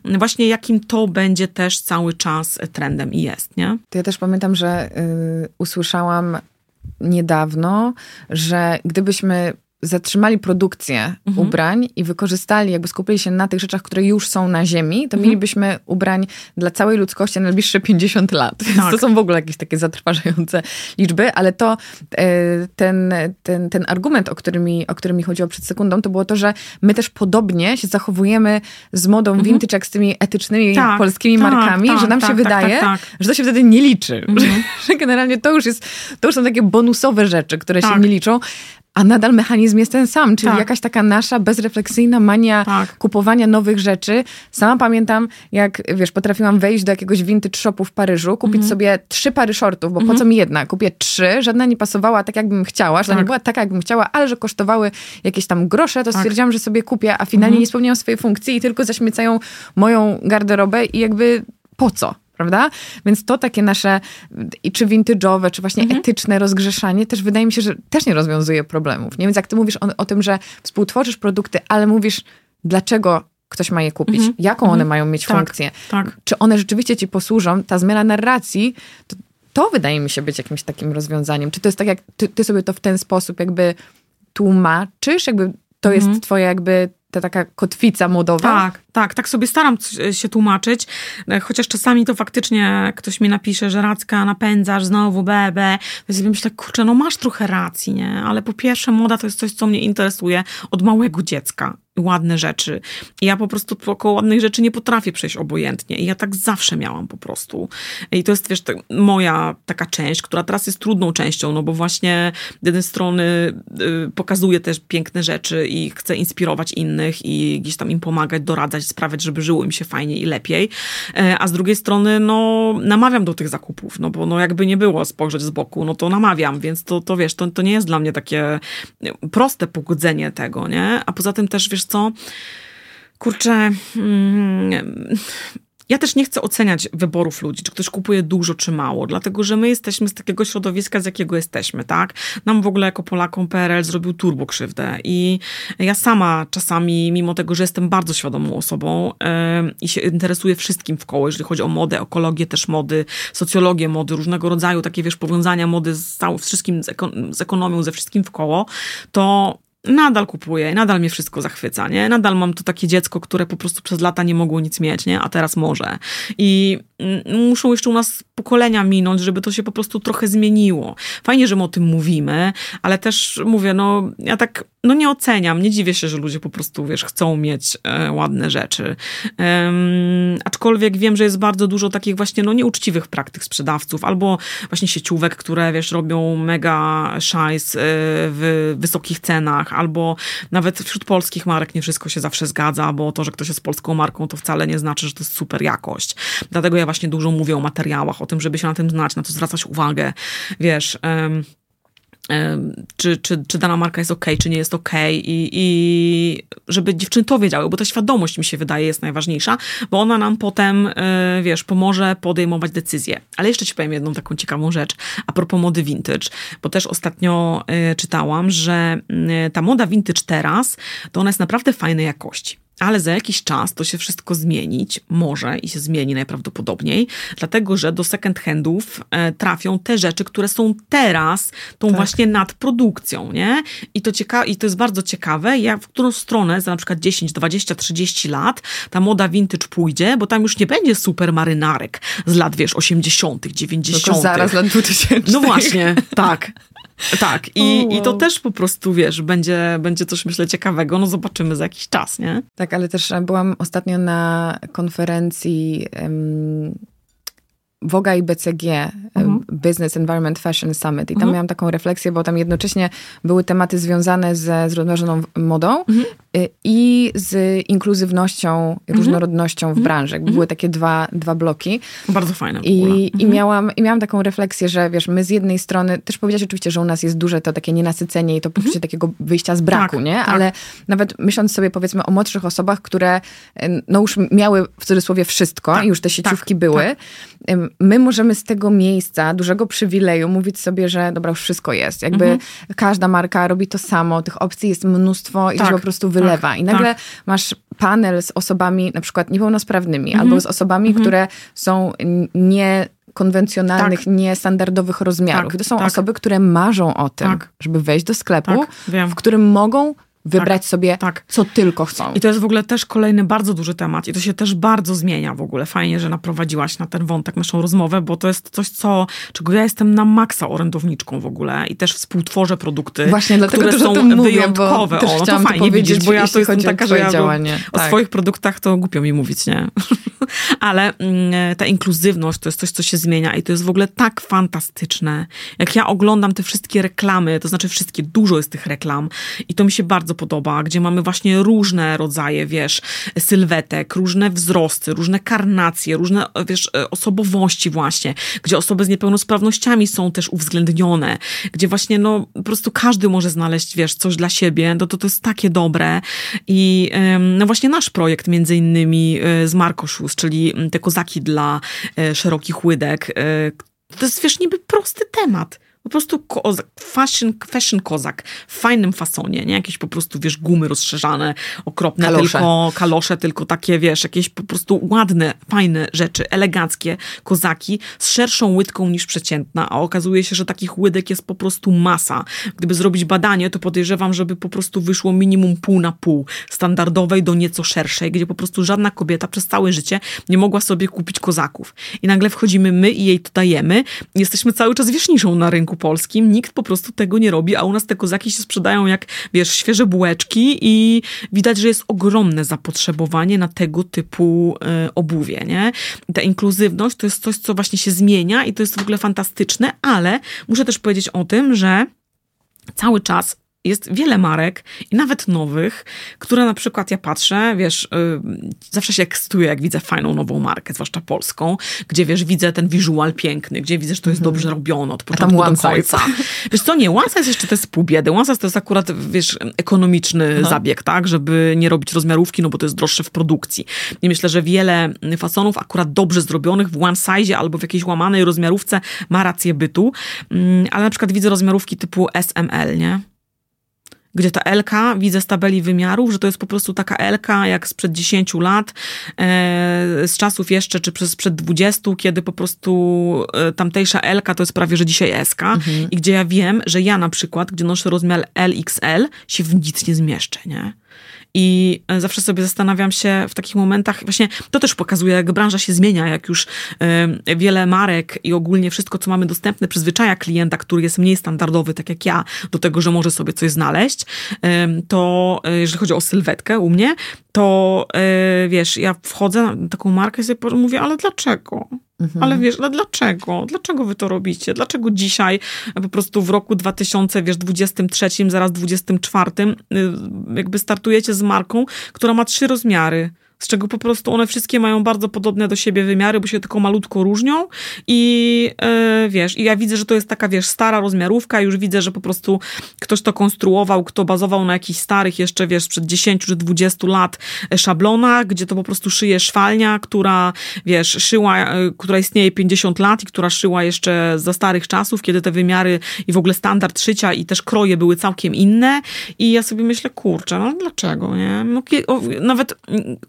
B: właśnie jakim to będzie też cały czas trendem i jest, nie?
A: To ja też pamiętam, że y, usłyszałam niedawno, że gdybyśmy zatrzymali produkcję mhm. ubrań i wykorzystali, jakby skupili się na tych rzeczach, które już są na ziemi, to mhm. mielibyśmy ubrań dla całej ludzkości na najbliższe 50 lat. Tak. To są w ogóle jakieś takie zatrważające liczby, ale to e, ten, ten, ten argument, o którym, mi, o którym mi chodziło przed sekundą, to było to, że my też podobnie się zachowujemy z modą mhm. vintage, jak z tymi etycznymi tak, polskimi tak, markami, tak, że nam się tak, tak, wydaje, tak, że to się wtedy nie liczy. Że, mhm. że, generalnie to już jest, to już są takie bonusowe rzeczy, które się nie liczą, a nadal mechanizm jest ten sam, czyli tak. jakaś taka nasza bezrefleksyjna mania tak. kupowania nowych rzeczy. Sama pamiętam, jak wiesz, potrafiłam wejść do jakiegoś vintage shopu w Paryżu, kupić mhm. sobie trzy pary shortów, bo mhm. po co mi jedna? Kupię trzy, żadna nie pasowała tak, jakbym chciała, żadna tak. nie była taka, jakbym chciała, ale że kosztowały jakieś tam grosze, to tak. stwierdziłam, że sobie kupię, a finalnie mhm. nie spełniają swojej funkcji i tylko zaśmiecają moją garderobę i jakby po co? Prawda? Więc to takie nasze, i czy vintage'owe, czy właśnie mhm. etyczne rozgrzeszanie też wydaje mi się, że też nie rozwiązuje problemów. Nie? Więc jak ty mówisz o, o tym, że współtworzysz produkty, ale mówisz, dlaczego ktoś ma je kupić, mhm. jaką one mhm. mają mieć tak, funkcję, tak. czy one rzeczywiście ci posłużą, ta zmiana narracji, to, to wydaje mi się być jakimś takim rozwiązaniem. Czy to jest tak, jak ty, ty sobie to w ten sposób jakby tłumaczysz, jakby to jest mhm. twoje jakby ta taka kotwica modowa.
B: Tak, tak, tak sobie staram się tłumaczyć, e, chociaż czasami to faktycznie ktoś mi napisze, że Racka napędzasz znowu, bebe. To sobie myślę, kurczę, no masz trochę racji, nie? Ale po pierwsze moda to jest coś, co mnie interesuje od małego dziecka ładne rzeczy. I ja po prostu około ładnych rzeczy nie potrafię przejść obojętnie. I ja tak zawsze miałam po prostu. I to jest, wiesz, moja taka część, która teraz jest trudną częścią, no bo właśnie z jednej strony y, pokazuję też piękne rzeczy i chcę inspirować innych i gdzieś tam im pomagać, doradzać, sprawiać, żeby żyło im się fajnie i lepiej. E, a z drugiej strony, no, namawiam do tych zakupów, no bo no jakby nie było spojrzeć z boku, no to namawiam, więc to, to wiesz, to, to nie jest dla mnie takie proste pogodzenie tego, nie? A poza tym też, wiesz co, kurczę, mm, ja też nie chcę oceniać wyborów ludzi, czy ktoś kupuje dużo, czy mało, dlatego że my jesteśmy z takiego środowiska, z jakiego jesteśmy, tak? Nam w ogóle jako Polakom PRL zrobił turbo krzywdę i ja sama czasami, mimo tego, że jestem bardzo świadomą osobą yy, i się interesuję wszystkim w koło, jeżeli chodzi o modę, ekologię też mody, socjologię mody, różnego rodzaju takie, wiesz, powiązania mody z, całym, wszystkim, z, ekon z ekonomią, ze wszystkim w koło, to nadal kupuję, nadal mnie wszystko zachwyca, nie? Nadal mam tu takie dziecko, które po prostu przez lata nie mogło nic mieć, nie? A teraz może. I mm, muszą jeszcze u nas pokolenia minąć, żeby to się po prostu trochę zmieniło. Fajnie, że my o tym mówimy, ale też mówię, no ja tak, no nie oceniam, nie dziwię się, że ludzie po prostu, wiesz, chcą mieć e, ładne rzeczy. Um, aczkolwiek wiem, że jest bardzo dużo takich właśnie, no nieuczciwych praktyk sprzedawców, albo właśnie sieciówek, które, wiesz, robią mega szajs e, w wysokich cenach, albo nawet wśród polskich marek nie wszystko się zawsze zgadza, bo to, że ktoś jest polską marką, to wcale nie znaczy, że to jest super jakość. Dlatego ja właśnie dużo mówię o materiałach, o tym, żeby się na tym znać, na to zwracać uwagę, wiesz... Um, czy, czy, czy dana marka jest ok, czy nie jest ok, i, i żeby dziewczyny to wiedziały, bo ta świadomość mi się wydaje jest najważniejsza, bo ona nam potem, e, wiesz, pomoże podejmować decyzje. Ale jeszcze ci powiem jedną taką ciekawą rzecz a propos mody vintage, bo też ostatnio e, czytałam, że ta moda vintage teraz, to ona jest naprawdę fajnej jakości ale za jakiś czas to się wszystko zmienić może i się zmieni najprawdopodobniej, dlatego że do second handów e, trafią te rzeczy, które są teraz tą tak. właśnie nadprodukcją, nie? I to, cieka- I to jest bardzo ciekawe, jak w którą stronę za na przykład 10, 20, 30 lat ta moda vintage pójdzie, bo tam już nie będzie super marynarek z lat, wiesz, 80., 90. Tylko
A: zaraz lat 2000.
B: No właśnie, tak. Tak, i, oh, wow. i to też po prostu, wiesz, będzie, będzie coś, myślę, ciekawego. No zobaczymy za jakiś czas, nie?
A: Tak, ale też byłam ostatnio na konferencji um, Woga i BCG, mhm. Business Environment Fashion Summit. I tam mhm. miałam taką refleksję, bo tam jednocześnie były tematy związane ze zrównoważoną modą, mhm. y, i z inkluzywnością, mhm. różnorodnością w mhm. branży. Mhm. Były takie dwa, dwa bloki.
B: Bardzo fajne.
A: I, i, miałam, I miałam taką refleksję, że wiesz, my z jednej strony, też powiedziałeś oczywiście, że u nas jest duże to takie nienasycenie i to poczucie takiego wyjścia z braku, tak, nie? Tak. Ale nawet myśląc sobie powiedzmy o młodszych osobach, które no już miały w cudzysłowie wszystko tak, i już te sieciówki tak, były, tak. My możemy z tego miejsca, dużego przywileju mówić sobie, że dobra, już wszystko jest. Jakby mhm. każda marka robi to samo, tych opcji jest mnóstwo i tak, się po prostu wylewa. Tak, I nagle tak. masz panel z osobami na przykład niepełnosprawnymi mhm. albo z osobami, mhm. które są nie konwencjonalnych, tak. niestandardowych rozmiarów. Tak, to są tak. osoby, które marzą o tym, tak. żeby wejść do sklepu, tak, w którym mogą wybrać tak, sobie, tak. co tylko chcą.
B: I to jest w ogóle też kolejny bardzo duży temat i to się też bardzo zmienia w ogóle. Fajnie, że naprowadziłaś na ten wątek naszą rozmowę, bo to jest coś, co, czego ja jestem na maksa orędowniczką w ogóle i też współtworzę produkty, Właśnie dlatego które są mówię, wyjątkowe. Bo o, no to fajnie to widzieć, bo ja to jestem taka, że ja działanie. o tak. swoich produktach to głupio mi mówić, nie? Ale mm, ta inkluzywność to jest coś, co się zmienia i to jest w ogóle tak fantastyczne. Jak ja oglądam te wszystkie reklamy, to znaczy wszystkie, dużo jest tych reklam i to mi się bardzo bardzo podoba, gdzie mamy właśnie różne rodzaje, wiesz, sylwetek, różne wzrosty, różne karnacje, różne, wiesz, osobowości właśnie, gdzie osoby z niepełnosprawnościami są też uwzględnione, gdzie właśnie, no, po prostu każdy może znaleźć, wiesz, coś dla siebie, no to to jest takie dobre. I no właśnie nasz projekt między innymi e, z Markoszus, czyli te kozaki dla e, szerokich łydek, e, to jest, wiesz, niby prosty temat, po prostu kozak, fashion, fashion kozak w fajnym fasonie, nie? Jakieś po prostu, wiesz, gumy rozszerzane, okropne, kalosze. tylko kalosze, tylko takie, wiesz, jakieś po prostu ładne, fajne rzeczy, eleganckie kozaki z szerszą łydką niż przeciętna, a okazuje się, że takich łydek jest po prostu masa. Gdyby zrobić badanie, to podejrzewam, żeby po prostu wyszło minimum pół na pół, standardowej do nieco szerszej, gdzie po prostu żadna kobieta przez całe życie nie mogła sobie kupić kozaków. I nagle wchodzimy my i jej to dajemy. Jesteśmy cały czas wierzchniczą na rynku rynku polskim nikt po prostu tego nie robi, a u nas te kozaki się sprzedają jak, wiesz, świeże bułeczki i widać, że jest ogromne zapotrzebowanie na tego typu y, obuwie, nie? I ta inkluzywność to jest coś, co właśnie się zmienia i to jest w ogóle fantastyczne, ale muszę też powiedzieć o tym, że cały czas jest wiele marek i nawet nowych, które na przykład ja patrzę, wiesz, yy, zawsze się ekscytuję, jak widzę fajną nową markę, zwłaszcza polską, gdzie wiesz, widzę ten wizual piękny, gdzie widzę, że to jest mm. dobrze robione od początku do końca. Wiesz co, nie, one size jeszcze to jest pół biedy. One size to jest akurat, wiesz, ekonomiczny Aha. zabieg, tak, żeby nie robić rozmiarówki, no bo to jest droższe w produkcji. I myślę, że wiele fasonów akurat dobrze zrobionych w one size albo w jakiejś łamanej rozmiarówce ma rację bytu, mm, ale na przykład widzę rozmiarówki typu SML, nie? Gdzie ta LK widzę z tabeli wymiarów, że to jest po prostu taka LK jak sprzed 10 lat, e, z czasów jeszcze, czy przez sprzed 20, kiedy po prostu e, tamtejsza LK to jest prawie, że dzisiaj SK mhm. i gdzie ja wiem, że ja na przykład, gdzie noszę rozmiar LXL, się w nic nie zmieszczę, nie? I e, zawsze sobie zastanawiam się w takich momentach, właśnie to też pokazuje, jak branża się zmienia, jak już y, wiele marek i ogólnie wszystko, co mamy dostępne, przyzwyczaja klienta, który jest mniej standardowy, tak jak ja, do tego, że może sobie coś znaleźć, y, to jeżeli chodzi o sylwetkę u mnie, to wiesz, ja wchodzę na taką markę i sobie mówię, ale dlaczego? Mhm. Ale wiesz, ale dlaczego? Dlaczego wy to robicie? Dlaczego dzisiaj, po prostu w roku 2023, zaraz 2024, jakby startujecie z marką, która ma trzy rozmiary? Z czego po prostu one wszystkie mają bardzo podobne do siebie wymiary, bo się tylko malutko różnią. I yy, wiesz, i ja widzę, że to jest taka, wiesz, stara rozmiarówka, już widzę, że po prostu ktoś to konstruował, kto bazował na jakichś starych jeszcze, wiesz, przed 10 czy 20 lat e, szablonach, gdzie to po prostu szyje szwalnia, która, wiesz, szyła, yy, która istnieje 50 lat i która szyła jeszcze za starych czasów, kiedy te wymiary i w ogóle standard szycia i też kroje były całkiem inne. I ja sobie myślę, kurczę, no dlaczego, nie? No, nawet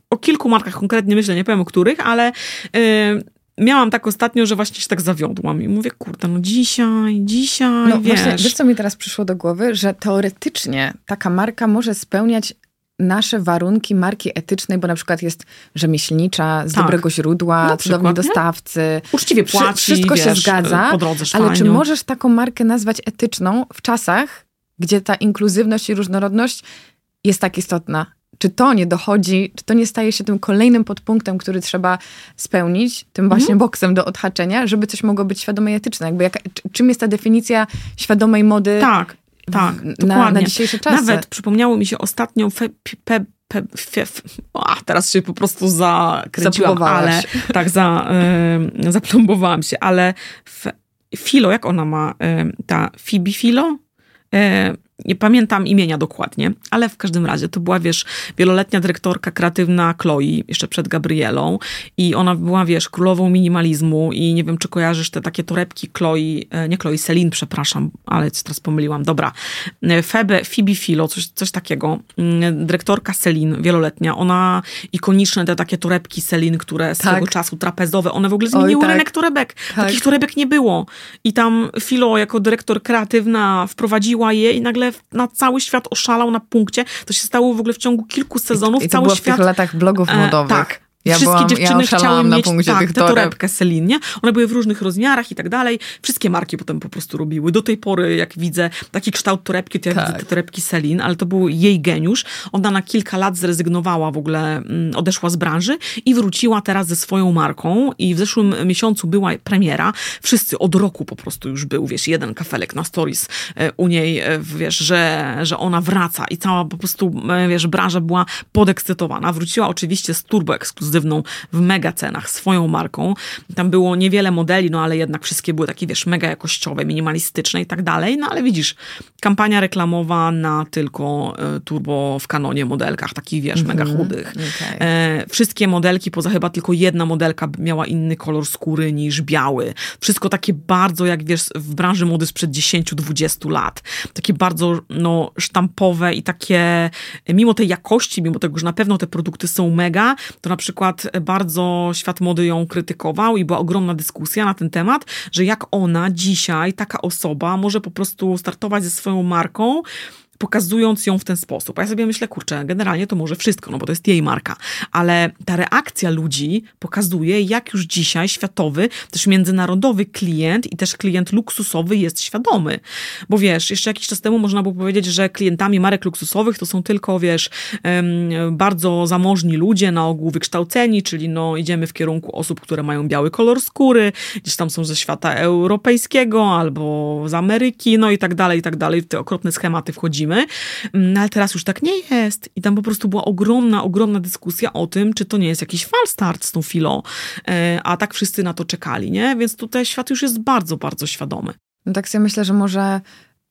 B: o kilku markach konkretnie myślę, nie powiem o których, ale yy, miałam tak ostatnio, że właśnie się tak zawiodłam i mówię, kurde, no dzisiaj, dzisiaj, no wiesz. Właśnie,
A: wiesz, co mi teraz przyszło do głowy? Że teoretycznie taka marka może spełniać nasze warunki marki etycznej, bo na przykład jest rzemieślnicza, z tak. dobrego źródła, cudowni dostawcy.
B: Uczciwie płaci,
A: Wszystko wiesz, się zgadza. Ale czy możesz taką markę nazwać etyczną w czasach, gdzie ta inkluzywność i różnorodność jest tak istotna? Czy to nie dochodzi, czy to nie staje się tym kolejnym podpunktem, który trzeba spełnić, tym właśnie mhm. boksem do odhaczenia, żeby coś mogło być świadome i etyczne. Jakby jaka, czym jest ta definicja świadomej mody
B: tak tak,
A: na, na dzisiejsze czasy.
B: Nawet przypomniało mi się ostatnio fe, pe, pe, fe, a, teraz się po prostu zakręciłam, ale tak, za, y, zaplombowałam się, ale fe, Filo, jak ona ma, y, ta Fibi Filo? Y, nie pamiętam imienia dokładnie, ale w każdym razie to była, wiesz, wieloletnia dyrektorka kreatywna Chloe, jeszcze przed Gabrielą i ona była, wiesz, królową minimalizmu i nie wiem, czy kojarzysz te takie torebki Chloe, e, nie Chloe, Celine, przepraszam, ale teraz pomyliłam, dobra, e, Febe, Phoebe Philo, coś, coś takiego, mm, dyrektorka Celine, wieloletnia, ona ikoniczne te takie torebki Celine, które z tak. tego czasu trapezowe, one w ogóle zmieniły Oj, tak. rynek torebek, tak. takich torebek nie było i tam Philo jako dyrektor kreatywna wprowadziła je i nagle na cały świat oszalał na punkcie. To się stało w ogóle w ciągu kilku sezonów.
A: I, i
B: to cały
A: było
B: świat,
A: w tych latach blogów e, modowych.
B: E, tak. Ja Wszystkie byłam, dziewczyny ja chciały mieć tak, tę torebkę Celine, nie? One były w różnych rozmiarach i tak dalej. Wszystkie marki potem po prostu robiły. Do tej pory, jak widzę taki kształt torebki, to ja tak. widzę te torebki Celine, ale to był jej geniusz. Ona na kilka lat zrezygnowała w ogóle, mm, odeszła z branży i wróciła teraz ze swoją marką i w zeszłym miesiącu była premiera. Wszyscy od roku po prostu już był, wiesz, jeden kafelek na stories e, u niej, e, wiesz, że, że ona wraca i cała po prostu, e, wiesz, branża była podekscytowana. Wróciła oczywiście z turbo ekskluzywną ekskluzywną w mega cenach, swoją marką. Tam było niewiele modeli, no ale jednak wszystkie były takie, wiesz, mega jakościowe, minimalistyczne i tak dalej. No ale widzisz, kampania reklamowa na tylko e, turbo w kanonie modelkach, takich, wiesz, mega mhm. chudych. Okay. E, wszystkie modelki, poza chyba tylko jedna modelka miała inny kolor skóry niż biały. Wszystko takie bardzo, jak wiesz, w branży mody sprzed 10-20 lat. Takie bardzo, no, sztampowe i takie, mimo tej jakości, mimo tego, że na pewno te produkty są mega, to na przykład przykład bardzo świat mody ją krytykował i była ogromna dyskusja na ten temat, że jak ona dzisiaj, taka osoba, może po prostu startować ze swoją marką, pokazując ją w ten sposób. A ja sobie myślę, kurczę, generalnie to może wszystko, no bo to jest jej marka, ale ta reakcja ludzi pokazuje, jak już dzisiaj światowy, też międzynarodowy klient i też klient luksusowy jest świadomy. Bo wiesz, jeszcze jakiś czas temu można było powiedzieć, że klientami marek luksusowych to są tylko, wiesz, bardzo zamożni ludzie, na ogół wykształceni, czyli no idziemy w kierunku osób, które mają biały kolor skóry, gdzieś tam są ze świata europejskiego albo z Ameryki, no i tak dalej, i tak dalej. W te okropne schematy wchodzimy Mm, no ale teraz już tak nie jest. I tam po prostu była ogromna, ogromna dyskusja o tym, czy to nie jest jakiś fal start z tą filą, e, a tak wszyscy na to czekali, nie? Więc tutaj świat już jest bardzo, bardzo świadomy.
A: No tak sobie myślę, że może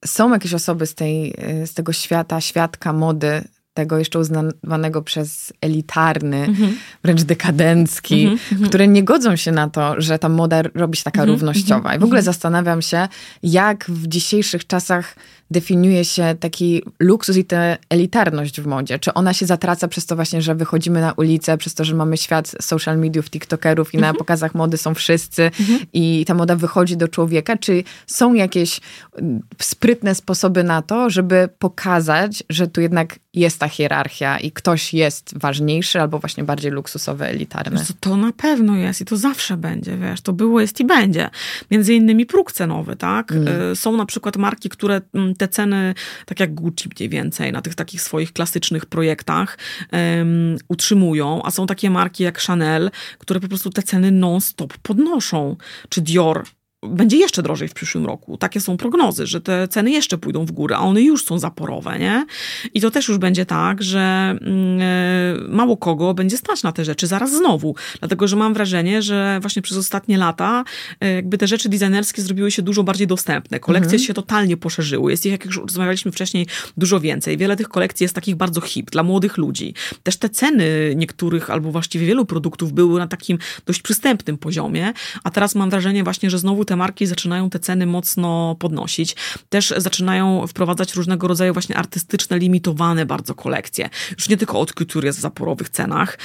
A: są jakieś osoby z, tej, e, z tego świata, świadka mody, tego jeszcze uznawanego przez elitarny, mm-hmm. wręcz dekadencki, mm-hmm. które nie godzą się na to, że ta moda robi się taka mm-hmm. równościowa. I w ogóle mhm. zastanawiam się, jak w dzisiejszych czasach definiuje się taki luksus i tę elitarność w modzie? Czy ona się zatraca przez to właśnie, że wychodzimy na ulicę, przez to, że mamy świat social mediów, tiktokerów i na mhm. pokazach mody są wszyscy mhm. i ta moda wychodzi do człowieka? Czy są jakieś mm, sprytne sposoby na to, żeby pokazać, że tu jednak jest ta hierarchia i ktoś jest ważniejszy albo właśnie bardziej luksusowy, elitarny?
B: To na pewno jest i to zawsze będzie, wiesz, to było, jest i będzie. Między innymi próg cenowy, tak? Mm. Są na przykład marki, które mm, te ceny, tak jak Gucci mniej więcej, na tych takich swoich klasycznych projektach um, utrzymują, a są takie marki jak Chanel, które po prostu te ceny non-stop podnoszą, czy Dior będzie jeszcze drożej w przyszłym roku. Takie są prognozy, że te ceny jeszcze pójdą w górę, a one już są zaporowe, nie? I to też już będzie tak, że mm, e, mało kogo będzie stać na te rzeczy zaraz znowu. Dlatego, że mam wrażenie, że właśnie przez ostatnie lata e, jakby te rzeczy designerskie zrobiły się dużo bardziej dostępne. Kolekcje mhm. się totalnie poszerzyły. Jest ich, jak już rozmawialiśmy wcześniej, dużo więcej. Wiele tych kolekcji jest takich bardzo hip, dla młodych ludzi. Też te ceny niektórych, albo właściwie wielu produktów były na takim dość przystępnym poziomie, a teraz mam wrażenie właśnie, że znowu te marki zaczynają te ceny mocno podnosić. Też zaczynają wprowadzać różnego rodzaju właśnie artystyczne, limitowane bardzo kolekcje. Już nie tylko od couture jest w zaporowych cenach,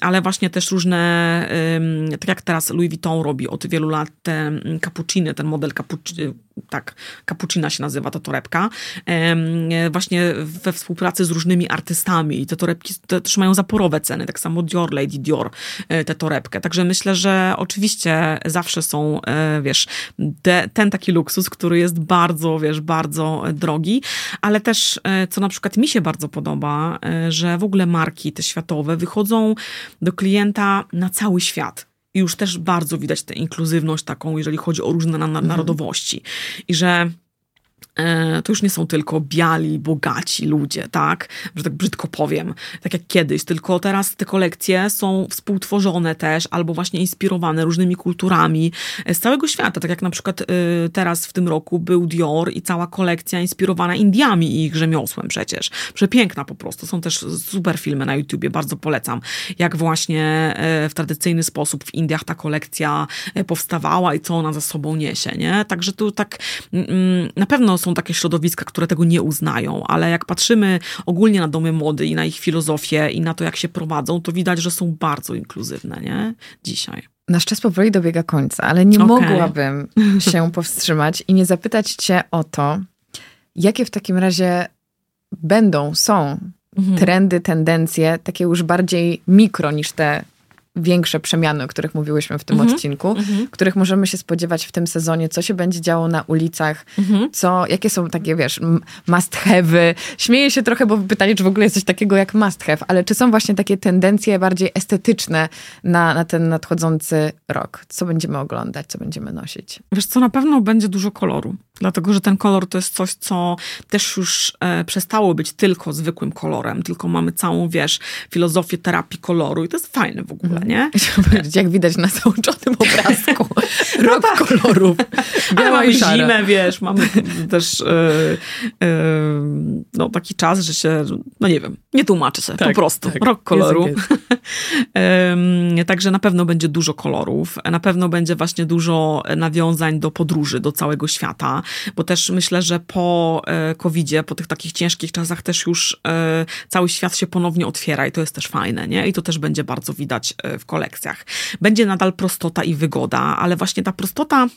B: ale właśnie też różne, tak jak teraz Louis Vuitton robi od wielu lat te cappucciny, ten model cappuccino, tak, cappuccina się nazywa ta torebka, właśnie we współpracy z różnymi artystami. I te torebki te też mają zaporowe ceny, tak samo Dior, Lady Dior, e, tę torebkę. Także myślę, że oczywiście zawsze są, e, wiesz, te, ten taki luksus, który jest bardzo, wiesz, bardzo drogi, ale też, e, co na przykład mi się bardzo podoba, że w ogóle marki te światowe wychodzą do klienta na cały świat i już też bardzo widać tę inkluzywność taką, jeżeli chodzi o różne na, na, mhm. narodowości. I że to już nie są tylko biali, bogaci ludzie, tak? Że tak brzydko powiem, tak jak kiedyś, tylko teraz te kolekcje są współtworzone też, albo właśnie inspirowane różnymi kulturami z całego świata, tak jak na przykład y, teraz w tym roku był Dior i cała kolekcja inspirowana Indiami i ich rzemiosłem przecież. Przepiękna po prostu. Są też super filmy na YouTubie, bardzo polecam, jak właśnie e, w tradycyjny sposób w Indiach ta kolekcja e, powstawała i co ona za sobą niesie, nie? Także tu tak mm, mm, na pewno są takie środowiska, które tego nie uznają, ale jak patrzymy ogólnie na domy mody i na ich filozofię i na to, jak się prowadzą, to widać, że są bardzo inkluzywne, nie? Dzisiaj.
A: Nasz czas powoli dobiega końca, ale nie okay. mogłabym się powstrzymać i nie zapytać cię o to, jakie w takim razie będą, są mhm. trendy, tendencje, takie już bardziej mikro niż te większe przemiany, o których mówiłyśmy w tym mm -hmm. odcinku, mm -hmm. których możemy się spodziewać w tym sezonie, co się będzie działo na ulicach, mm -hmm. co, jakie są takie, wiesz, must have'y. Śmieję się trochę, bo pytanie, czy w ogóle jest coś takiego jak must have, ale czy są właśnie takie tendencje bardziej estetyczne na, na ten nadchodzący rok? Co będziemy oglądać, co będziemy nosić?
B: Wiesz co, na pewno będzie dużo koloru, dlatego, że ten kolor to jest coś, co też już e, przestało być tylko zwykłym kolorem, tylko mamy całą, wiesz, filozofię terapii koloru i to jest fajne w ogóle nie?
A: Jak widać na załączonym obrazku. Rok no kolorów.
B: Ale mamy zimę, wiesz, mamy też yy, yy, no, taki czas, że się, no nie wiem, nie tłumaczy się, tak, po prostu. Tak. Rok koloru. także na pewno będzie dużo kolorów. Na pewno będzie właśnie dużo nawiązań do podróży, do całego świata, bo też myślę, że po e, COVID-zie, po tych takich ciężkich czasach też już cały świat się ponownie otwiera i to jest też fajne, nie? I to też będzie bardzo widać w kolekcjach. Będzie nadal prostota i wygoda, ale właśnie ta prostota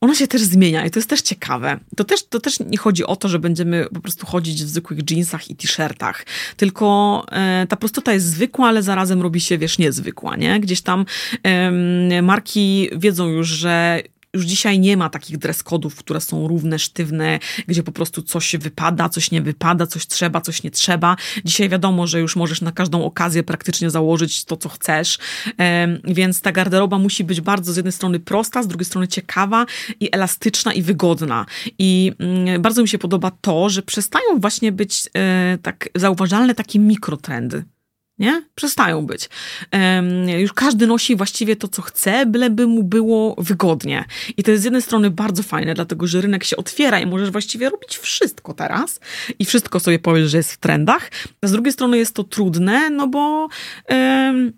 B: ona się też zmienia i to jest też ciekawe. To też, to też nie chodzi o to, że będziemy po prostu chodzić w zwykłych jeansach i t-shirtach, tylko e, ta prostota jest zwykła, ale zarazem robi się, wiesz, niezwykła, nie? Gdzieś tam e, marki wiedzą już, że już dzisiaj nie ma takich dress kodów, które są równe, sztywne, gdzie po prostu coś wypada, coś nie wypada, coś trzeba, coś nie trzeba. Dzisiaj wiadomo, że już możesz na każdą okazję praktycznie założyć to, co chcesz, więc ta garderoba musi być bardzo z jednej strony prosta, z drugiej strony ciekawa i elastyczna i wygodna. I mm, bardzo mi się podoba to, że przestają właśnie być e, tak zauważalne takie mikrotrendy nie? Przestają być. Um, już każdy nosi właściwie to, co chce, byleby mu było wygodnie. I to jest z jednej strony bardzo fajne, dlatego że rynek się otwiera i możesz właściwie robić wszystko teraz i wszystko sobie powiesz, że jest w trendach. A z drugiej strony jest to trudne, no bo um,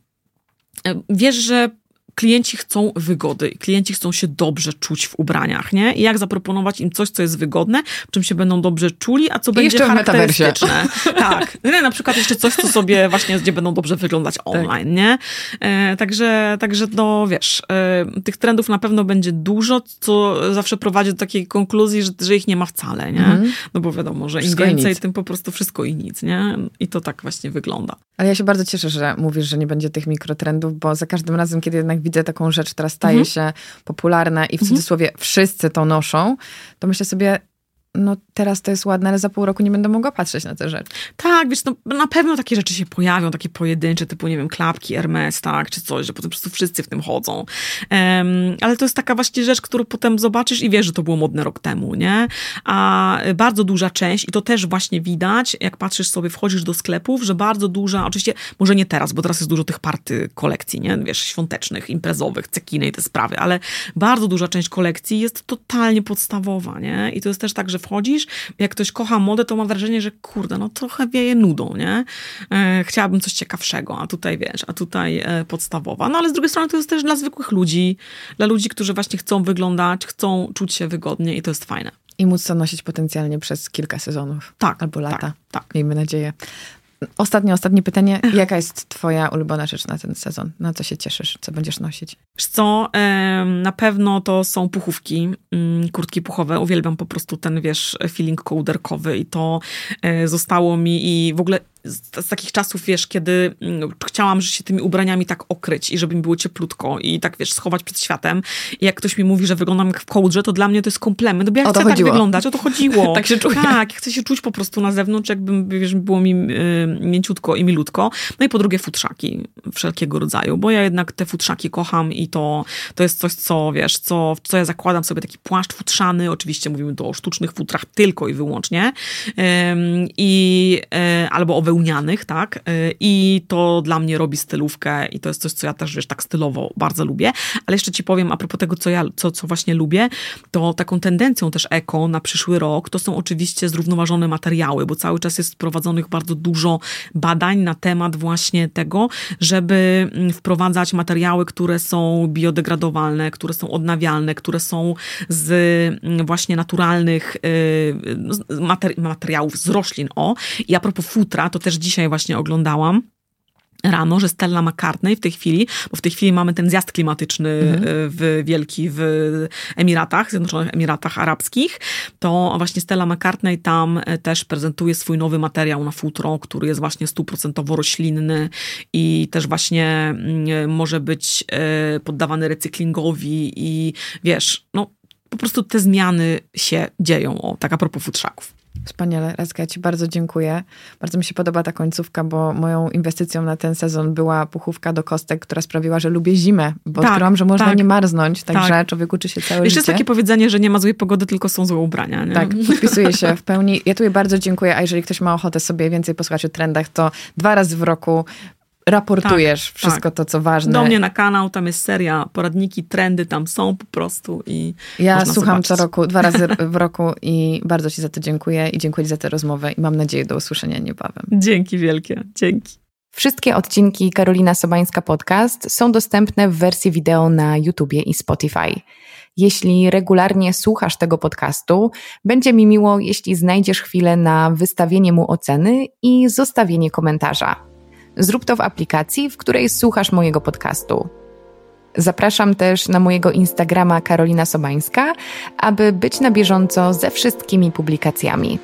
B: wiesz, że klienci chcą wygody, klienci chcą się dobrze czuć w ubraniach, nie? I jak zaproponować im coś, co jest wygodne, w czym się będą dobrze czuli, a co I będzie charakterystyczne. tak. Nie, na przykład jeszcze coś, co sobie właśnie, gdzie będą dobrze wyglądać tak. online, tak. nie? E, także, także no wiesz, e, tych trendów na pewno będzie dużo, co zawsze prowadzi do takiej konkluzji, że, że ich nie ma wcale, nie? Mhm. No bo wiadomo, że wszystko im więcej, tym po prostu wszystko i nic, nie? I to tak właśnie wygląda.
A: Ale ja się bardzo cieszę, że mówisz, że nie będzie tych mikrotrendów, bo za każdym razem, kiedy jednak widzę taką rzecz, która staje mhm. się popularna i w mhm. cudzysłowie wszyscy to noszą, to myślę sobie, no teraz to jest ładne, ale za pół roku nie będę mogła patrzeć na te rzeczy.
B: Tak, wiesz, no, na pewno takie rzeczy się pojawią, takie pojedyncze, typu, nie wiem, klapki Hermes, tak, czy coś, że potem po prostu wszyscy w tym chodzą. Um, ale to jest taka właśnie rzecz, którą potem zobaczysz i wiesz, że to było modne rok temu, nie? A bardzo duża część, i to też właśnie widać, jak patrzysz sobie, wchodzisz do sklepów, że bardzo duża, oczywiście, może nie teraz, bo teraz jest dużo tych party kolekcji, nie? Wiesz, świątecznych, imprezowych, cekiny i te sprawy, ale bardzo duża część kolekcji jest totalnie podstawowa, nie? I to jest też tak, że wchodzisz, jak ktoś kocha modę, to ma wrażenie, że kurde, no trochę wieje nudą, nie? E, chciałabym coś ciekawszego, a tutaj wiesz, a tutaj e, podstawowa. No ale z drugiej strony to jest też dla zwykłych ludzi, dla ludzi, którzy właśnie chcą wyglądać, chcą czuć się wygodnie i to jest fajne.
A: I móc to nosić potencjalnie przez kilka sezonów.
B: Tak.
A: Albo lata.
B: Tak, tak.
A: Miejmy nadzieję. Ostatnie, ostatnie pytanie. Jaka jest twoja ulubiona rzecz na ten sezon? Na co się cieszysz? Co będziesz nosić?
B: Wiesz co, na pewno to są puchówki, mm, kurtki puchowe. Uwielbiam po prostu ten, wiesz, feeling kołderkowy i to e, zostało mi i w ogóle z, z, takich czasów, wiesz, kiedy mm, chciałam że się tymi ubraniami tak okryć i żeby mi było cieplutko i tak, wiesz, schować przed światem. I jak ktoś mi mówi, że wyglądam jak w kołdrze, to dla mnie to jest komplement, bo ja chcę tak wyglądać, o to chodziło.
A: tak się czuję.
B: Tak, chcę się czuć po prostu na zewnątrz, jakby, wiesz, było mi y, mięciutko i milutko. No i po drugie futrzaki wszelkiego rodzaju, bo ja jednak te futrzaki kocham i to, to jest coś, co, wiesz, co, co ja zakładam sobie, taki płaszcz futrzany, oczywiście mówimy tu o sztucznych futrach tylko i wyłącznie, i, y, albo o wełnianych, tak, y, i to dla mnie robi stylówkę i to jest coś, co ja też, wiesz, tak stylowo bardzo lubię, ale jeszcze ci powiem a propos tego, co ja, co, co właśnie lubię, to taką tendencją też eko na przyszły rok, to są oczywiście zrównoważone materiały, bo cały czas jest prowadzonych bardzo dużo badań na temat właśnie tego, żeby mm, wprowadzać materiały, które są biodegradowalne, które są odnawialne, które są z mm, właśnie naturalnych y, materiałów z roślin. O, i a propos futra, to też dzisiaj właśnie oglądałam rano, że Stella McCartney w tej chwili, bo w tej chwili mamy ten zjazd klimatyczny mhm. w wielki w Emiratach, Zjednoczonych Emiratach Arabskich, to właśnie Stella McCartney tam e, też prezentuje swój nowy materiał na futro, który jest właśnie stuprocentowo roślinny i też właśnie mm, może być poddawany recyklingowi i wiesz, no po prostu te zmiany się dzieją, o, tak a propos futrzaków.
A: Wspaniale, Raska, ja Ci bardzo dziękuję. Bardzo mi się podoba ta końcówka, bo moją inwestycją na ten sezon była puchówka do kostek, która sprawiła, że lubię zimę, bo tak, odkryłam, że można tak, nie marznąć, także tak. człowiek uczy się całe
B: Jeszcze
A: życie.
B: jest takie powiedzenie, że nie ma złej pogody, tylko są złe ubrania. Nie?
A: Tak, podpisuję się w pełni. Ja tu bardzo dziękuję, a jeżeli ktoś ma ochotę sobie więcej posłuchać o trendach, to dwa razy w roku raportujesz tak, wszystko tak. to, co ważne.
B: Do mnie na kanał, tam jest seria, poradniki, trendy tam są po prostu i
A: Ja słucham zobaczyć. co roku, dwa razy w roku i bardzo ci za to dziękuję i dziękuję za tę rozmowę i mam nadzieję do usłyszenia niebawem.
B: Dzięki wielkie, dzięki.
A: Wszystkie odcinki Karolina Sobańska Podcast są dostępne w wersji wideo na YouTubie i Spotify. Jeśli regularnie słuchasz tego podcastu, będzie mi miło, jeśli znajdziesz chwilę na wystawienie mu oceny i zostawienie komentarza. Zrób to w aplikacji, w której słuchasz mojego podcastu. Zapraszam też na mojego Instagrama Karolina Sobańska, aby być na bieżąco ze wszystkimi publikacjami.